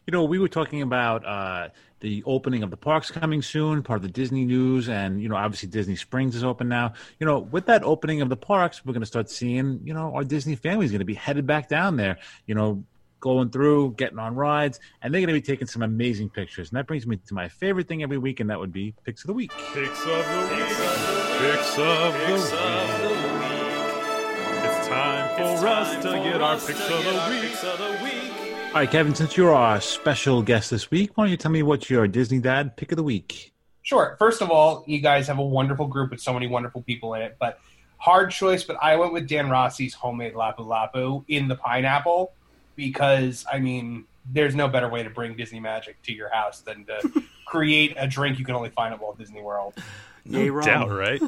You know, we were talking about uh, the opening of the parks coming soon, part of the Disney news, and you know, obviously Disney Springs is open now. You know, with that opening of the parks, we're going to start seeing, you know, our Disney family is going to be headed back down there. You know, going through, getting on rides, and they're going to be taking some amazing pictures. And that brings me to my favorite thing every week, and that would be pics of the week. Pics of the week. Picks of the week. It's time for us to get our picks of the week. All right, Kevin, since you're our special guest this week, why don't you tell me what's your Disney Dad pick of the week? Sure. First of all, you guys have a wonderful group with so many wonderful people in it, but hard choice, but I went with Dan Rossi's homemade Lapu Lapu in the pineapple because, I mean, there's no better way to bring Disney magic to your house than to create a drink you can only find at Walt Disney World. No doubt, right?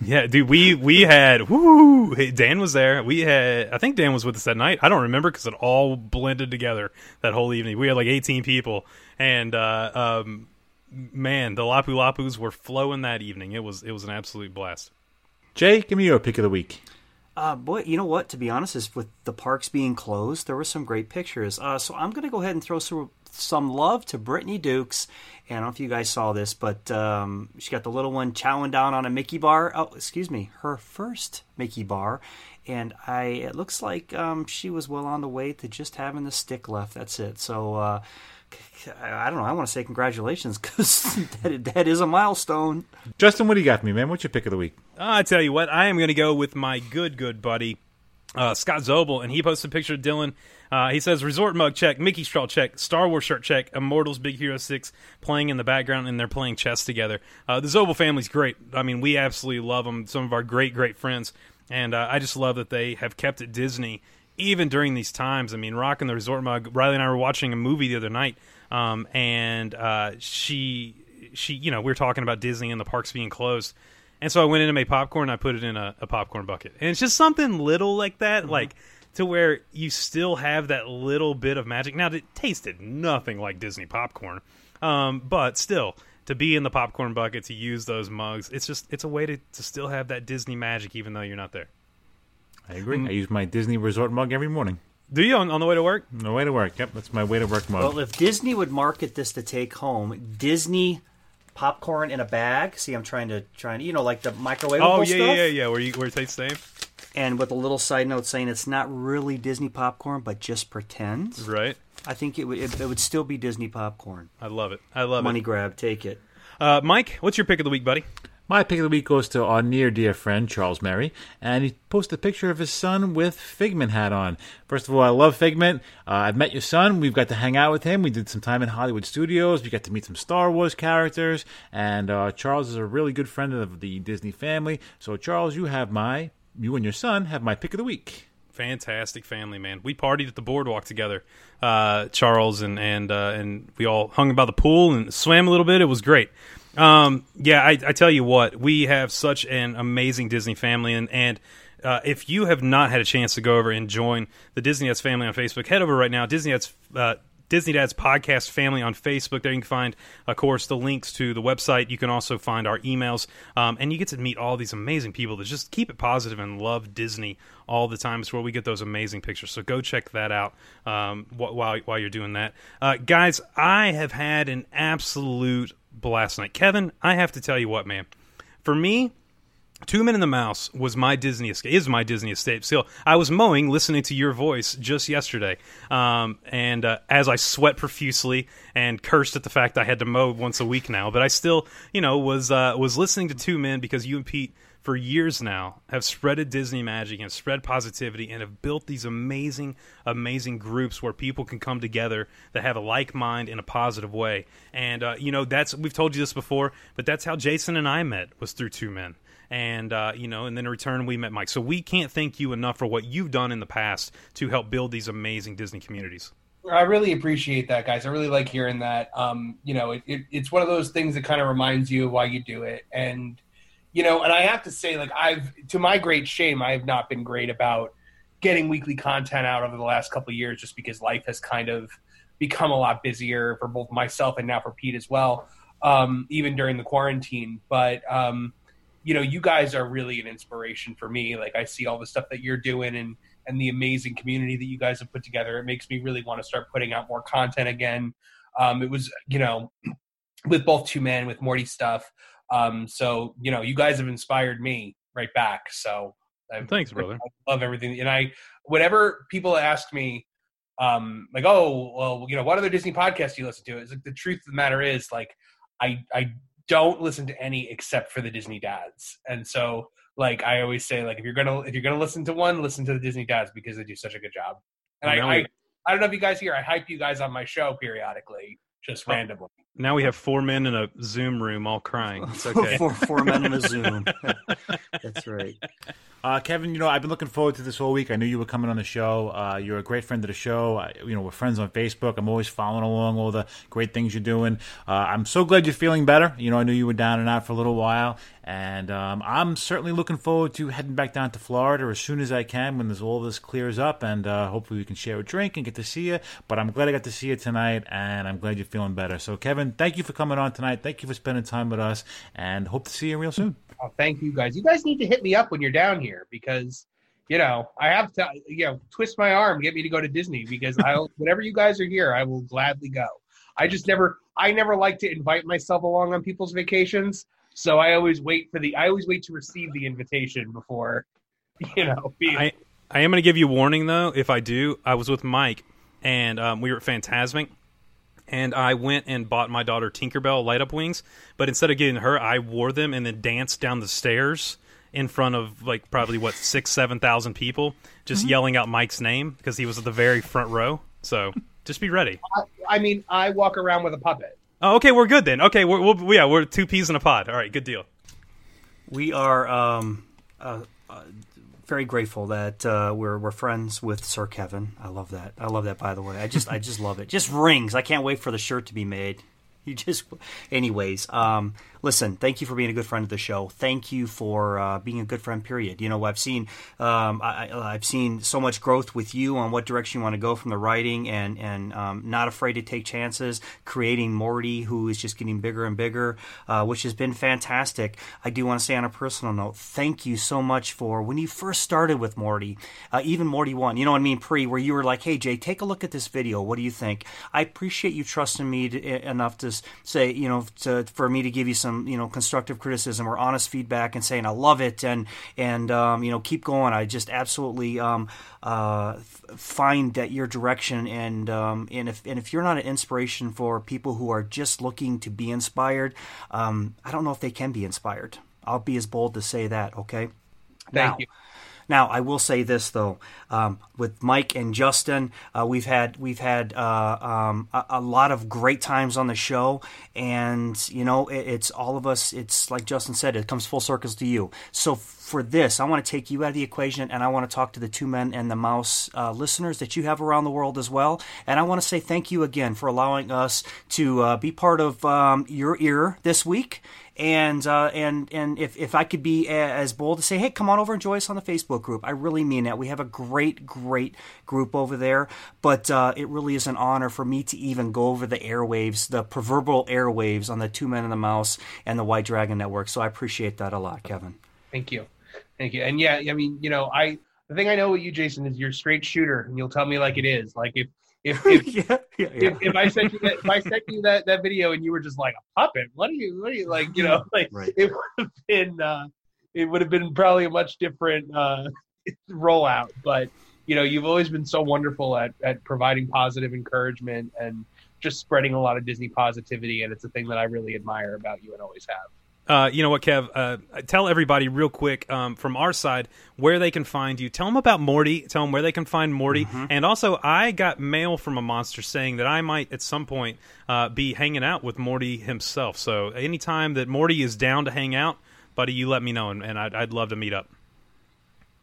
Yeah, dude, we we had whoo. Dan was there. We had, I think Dan was with us that night. I don't remember because it all blended together that whole evening. We had like 18 people, and uh, um, man, the Lapu Lapus were flowing that evening. It was it was an absolute blast. Jay, give me your pick of the week. Uh, boy, you know what? To be honest, is with the parks being closed, there were some great pictures. Uh, so I'm going to go ahead and throw some some love to Brittany Dukes. And I don't know if you guys saw this, but um, she got the little one chowing down on a Mickey bar. Oh, excuse me, her first Mickey bar. And I, it looks like um, she was well on the way to just having the stick left. That's it. So uh, I don't know. I want to say congratulations because that, that is a milestone. Justin, what do you got for me, man? What's your pick of the week? I tell you what, I am going to go with my good good buddy uh, Scott Zobel, and he posted a picture of Dylan. Uh, he says resort mug check, Mickey straw check, Star Wars shirt check, Immortals Big Hero Six playing in the background, and they're playing chess together. Uh, the Zobel family's great. I mean, we absolutely love them. Some of our great great friends, and uh, I just love that they have kept it Disney even during these times. I mean, rocking the resort mug. Riley and I were watching a movie the other night, um, and uh, she she you know we were talking about Disney and the parks being closed. And so I went in and made popcorn. And I put it in a, a popcorn bucket, and it's just something little like that, like to where you still have that little bit of magic. Now, it tasted nothing like Disney popcorn, um, but still, to be in the popcorn bucket, to use those mugs, it's just it's a way to, to still have that Disney magic, even though you're not there. I agree. I use my Disney resort mug every morning. Do you on, on the way to work? On the way to work. Yep, that's my way to work mug. Well, if Disney would market this to take home, Disney popcorn in a bag. See, I'm trying to trying to you know like the microwave. Oh yeah, stuff. yeah, yeah, yeah. Where you where it tastes the same. And with a little side note saying it's not really Disney popcorn, but just pretends. Right. I think it would it, it would still be Disney popcorn. I love it. I love Money it. Money grab, take it. Uh, Mike, what's your pick of the week, buddy? My pick of the week goes to our near dear friend Charles Merry, and he posted a picture of his son with Figment hat on. First of all, I love Figment. Uh, I've met your son. We've got to hang out with him. We did some time in Hollywood studios. We got to meet some Star Wars characters, and uh, Charles is a really good friend of the Disney family. So, Charles, you have my, you and your son have my pick of the week. Fantastic family, man. We partied at the boardwalk together, uh, Charles and and uh, and we all hung by the pool and swam a little bit. It was great. Um, yeah, I, I tell you what, we have such an amazing Disney family, and and uh, if you have not had a chance to go over and join the Disney Dads family on Facebook, head over right now. Disney Dads. Disney Dads Podcast Family on Facebook. There you can find, of course, the links to the website. You can also find our emails, um, and you get to meet all these amazing people that just keep it positive and love Disney all the time. It's where we get those amazing pictures. So go check that out um, wh- while while you're doing that, uh, guys. I have had an absolute blast night. Kevin, I have to tell you what, man. For me, Two Men and the Mouse was my Disney escape. Is my Disney escape still? I was mowing, listening to your voice just yesterday, um, and uh, as I sweat profusely and cursed at the fact I had to mow once a week now, but I still, you know, was uh, was listening to Two Men because you and Pete for years now have spreaded Disney magic and spread positivity and have built these amazing, amazing groups where people can come together that have a like mind in a positive way. And uh, you know, that's we've told you this before, but that's how Jason and I met was through Two Men. And uh, you know, and then in return we met Mike. So we can't thank you enough for what you've done in the past to help build these amazing Disney communities. I really appreciate that, guys. I really like hearing that. Um, you know, it, it, it's one of those things that kind of reminds you why you do it, and you know, and I have to say, like, I've to my great shame, I have not been great about getting weekly content out over the last couple years, just because life has kind of become a lot busier for both myself and now for Pete as well, um, even during the quarantine. But um, you know, you guys are really an inspiration for me. Like, I see all the stuff that you're doing and and the amazing community that you guys have put together. It makes me really want to start putting out more content again. Um, it was, you know, with both two men, with Morty stuff. Um, so, you know, you guys have inspired me right back. So I, thanks, brother. I love everything. And I, whenever people ask me, um, like, oh, well, you know, what other Disney podcasts do you listen to? It's like the truth of the matter is, like, I, I don't listen to any except for the Disney dads. And so, like I always say, like if you're gonna if you're gonna listen to one, listen to the Disney dads because they do such a good job. And I, I I don't know if you guys hear, I hype you guys on my show periodically, just Oh. randomly. Now we have four men in a Zoom room all crying. It's okay. four, four men in a Zoom. That's right. Uh, Kevin, you know, I've been looking forward to this whole week. I knew you were coming on the show. Uh, you're a great friend of the show. I, you know, we're friends on Facebook. I'm always following along all the great things you're doing. Uh, I'm so glad you're feeling better. You know, I knew you were down and out for a little while, and um, I'm certainly looking forward to heading back down to Florida as soon as I can when this all this clears up, and uh, hopefully we can share a drink and get to see you. But I'm glad I got to see you tonight, and I'm glad you're feeling better. So, Kevin, thank you for coming on tonight. Thank you for spending time with us, and hope to see you real soon. Oh, thank you guys. You guys need to hit me up when you're down here because you know I have to you know twist my arm, get me to go to Disney because I will whenever you guys are here, I will gladly go. I just never I never like to invite myself along on people's vacations, so I always wait for the I always wait to receive the invitation before you know. Being, I I am going to give you a warning though. If I do, I was with Mike and um, we were at Fantasmic, and I went and bought my daughter Tinkerbell light up wings. But instead of getting her, I wore them and then danced down the stairs in front of like probably what six seven thousand people, just yelling out Mike's name because he was at the very front row. So just be ready. I, I mean, I walk around with a puppet. Oh, okay, we're good then. Okay, we're, we'll, yeah, we're two peas in a pod. All right, good deal. We are um, uh, uh, very grateful that uh, we're we're friends with Sir Kevin. I love that. I love that. By the way, I just I just love it. Just rings. I can't wait for the shirt to be made. You just, anyways. Um, listen, thank you for being a good friend of the show. Thank you for uh, being a good friend. Period. You know, I've seen, um, I, I've seen so much growth with you on what direction you want to go from the writing, and and um, not afraid to take chances. Creating Morty, who is just getting bigger and bigger, uh, which has been fantastic. I do want to say on a personal note, thank you so much for when you first started with Morty, uh, even Morty One. You know what I mean, pre, where you were like, "Hey Jay, take a look at this video. What do you think?" I appreciate you trusting me to, enough to say, you know, to, for me to give you some, you know, constructive criticism or honest feedback and saying I love it and and um, you know keep going. I just absolutely um, uh, find that your direction and um, and if and if you're not an inspiration for people who are just looking to be inspired, um, I don't know if they can be inspired. I'll be as bold to say that. Okay. Thank now, you. Now, I will say this though, um, with Mike and Justin, uh, we've had we've had uh, um, a, a lot of great times on the show, and you know, it, it's all of us. It's like Justin said, it comes full circles to you. So for this, I want to take you out of the equation, and I want to talk to the two men and the mouse uh, listeners that you have around the world as well. And I want to say thank you again for allowing us to uh, be part of um, your ear this week and uh, and and if, if I could be as bold to say, hey, come on over and join us on the Facebook group. I really mean that. We have a great, great group over there, but uh, it really is an honor for me to even go over the airwaves, the proverbial airwaves on the Two Men and the Mouse and the White Dragon Network. So I appreciate that a lot, Kevin. Thank you. Thank you. And yeah, I mean, you know, I the thing I know with you, Jason, is you're a straight shooter, and you'll tell me like it is. Like if if if, yeah, yeah, if, if I sent you that if I sent you that, that video and you were just like a puppet, what are you what are you like? You know, like Right. it would have been uh, it would have been probably a much different uh, rollout. But you know, you've always been so wonderful at at providing positive encouragement and just spreading a lot of Disney positivity, and it's a thing that I really admire about you and always have. Uh, you know what, Kev? Uh, tell everybody real quick um, from our side where they can find you. Tell them about Morty. Tell them where they can find Morty. And also, I got mail from a monster saying that I might at some point uh, be hanging out with Morty himself. So anytime that Morty is down to hang out, buddy, you let me know, and, and I'd, I'd love to meet up.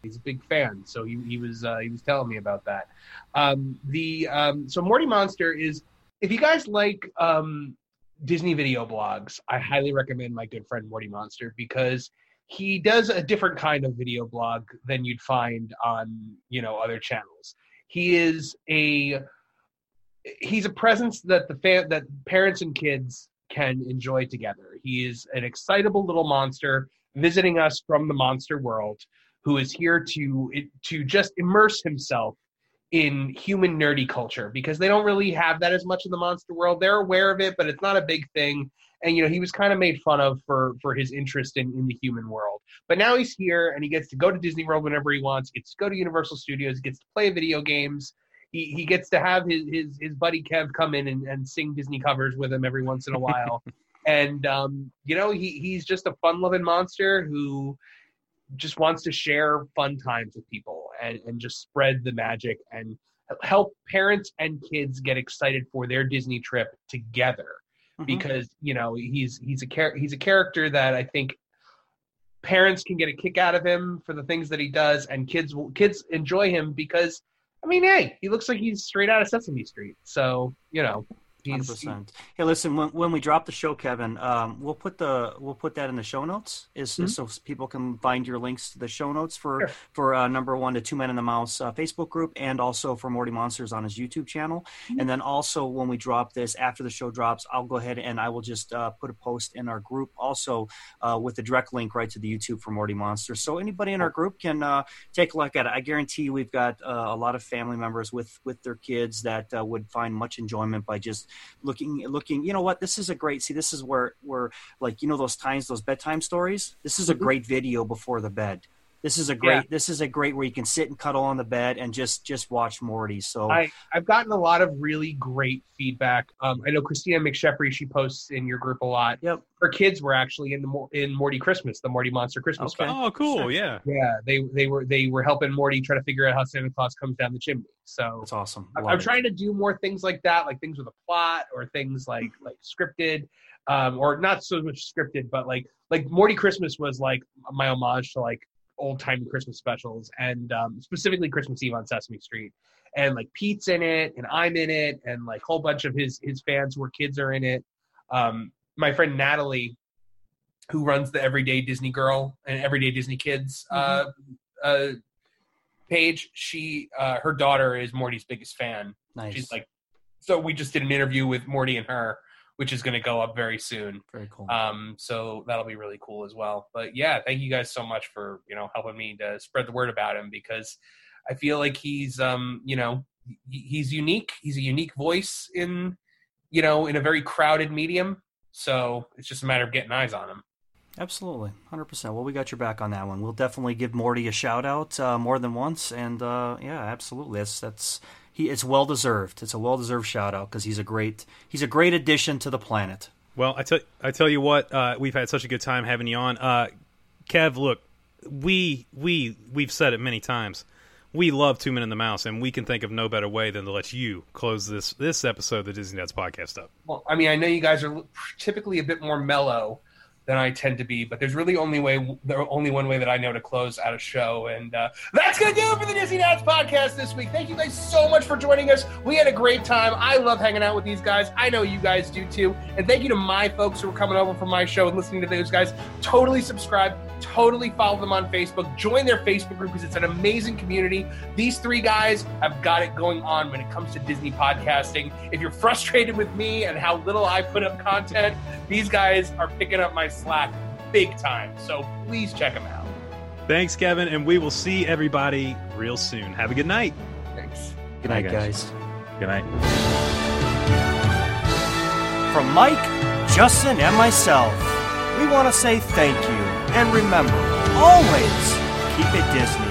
He's a big fan, so he, he was uh, he was telling me about that. Um, the um, so Morty Monster is if you guys like um, Disney video blogs, I mm-hmm. highly recommend my good friend Morty Monster because he does a different kind of video blog than you'd find on you know other channels. He is a he's a presence that the fan that parents and kids can enjoy together. He is an excitable little monster visiting us from the monster world who is here to to just immerse himself in human nerdy culture because they don't really have that as much in the monster world. They're aware of it, but it's not a big thing. And you know, he was kind of made fun of for for his interest in, in the human world. But now he's here and he gets to go to Disney World whenever he wants, gets to go to Universal Studios, gets to play video games. He, he gets to have his, his, his buddy Kev come in and, and sing Disney covers with him every once in a while. and um, you know, he, he's just a fun loving monster who just wants to share fun times with people and, and just spread the magic and help parents and kids get excited for their Disney trip together. Mm-hmm. Because you know he's he's a char- he's a character that I think parents can get a kick out of him for the things that he does, and kids will kids enjoy him because I mean, hey, he looks like he's straight out of Sesame Street. So you know, Hundred percent. Hey, listen. When, when we drop the show, Kevin, um, we'll put the we'll put that in the show notes, is, mm-hmm. so people can find your links to the show notes for sure. for uh, number one to Two Men and the Mouse uh, Facebook group, and also for Morty Monsters on his YouTube channel. Mm-hmm. And then also when we drop this after the show drops, I'll go ahead and I will just uh, put a post in our group also uh, with the direct link right to the YouTube for Morty Monsters. So anybody in our group can uh, take a look at it. I guarantee we've got uh, a lot of family members with with their kids that would find much enjoyment by just looking looking you know what? This is a great see this is where where like you know those times those bedtime stories? This is a mm-hmm. great video before the bed this is a great yeah. this is a great where you can sit and cuddle on the bed and just just watch Morty. So I I've gotten a lot of really great feedback. Um, I know Christina McSheffrey she posts in your group a lot. Yep. Her kids were actually in the in Morty Christmas, the Morty Monster Christmas. Okay. Oh, cool! Yeah. Yeah, they they were they were helping Morty try to figure out how Santa Claus comes down the chimney. So that's awesome. I'm, I'm trying to do more things like that, like things with a plot or things like like scripted. Um, or not so much scripted, but like like Morty Christmas was like my homage to like old time Christmas specials, and um, specifically Christmas Eve on Sesame Street. And like Pete's in it, and I'm in it, and like a whole bunch of his his fans where kids are in it. Um, my friend Natalie, who runs the Everyday Disney Girl and Everyday Disney Kids uh, mm-hmm. uh, page, she uh, her daughter is Morty's biggest fan. Nice. She's like, so we just did an interview with Morty and her which is going to go up very soon. Very cool. Um, so that'll be really cool as well. But yeah, thank you guys so much for you know helping me to spread the word about him because I feel like he's um, you know he's unique. He's a unique voice in you know in a very crowded medium. So it's just a matter of getting eyes on him. Absolutely, hundred percent. Well, we got your back on that one. We'll definitely give Morty a shout out uh, more than once, and uh, yeah, absolutely. That's that's he it's well deserved. It's a well deserved shout out because he's a great he's a great addition to the planet. Well, I tell I tell you what, uh, we've had such a good time having you on, uh, Kev. Look, we we we've said it many times. We love Two Men and the Mouse, and we can think of no better way than to let you close this this episode of the Disney Dads podcast up. Well, I mean, I know you guys are typically a bit more mellow than I tend to be. But there's really only way, there only one way that I know to close out a show, and uh, that's gonna do it for the Disney Dads podcast this week. Thank you guys so much for joining us. We had a great time. I love hanging out with these guys. I know you guys do too. And thank you to my folks who are coming over from my show and listening to those guys. Totally subscribe. Totally follow them on Facebook. Join their Facebook group because it's an amazing community. These three guys have got it going on when it comes to Disney podcasting. If you're frustrated with me and how little I put up content, these guys are picking up my slack big time. So please check them out. Thanks, Kevin, and we will see everybody real soon. Have a good night. Thanks. Good night, guys. Good night. From Mike, Justin, and myself, we want to say thank you. And remember, always keep it Disney.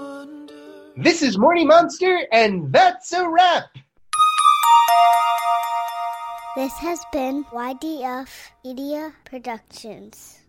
This is Morning Monster, and that's a wrap. This has been YDF Media Productions.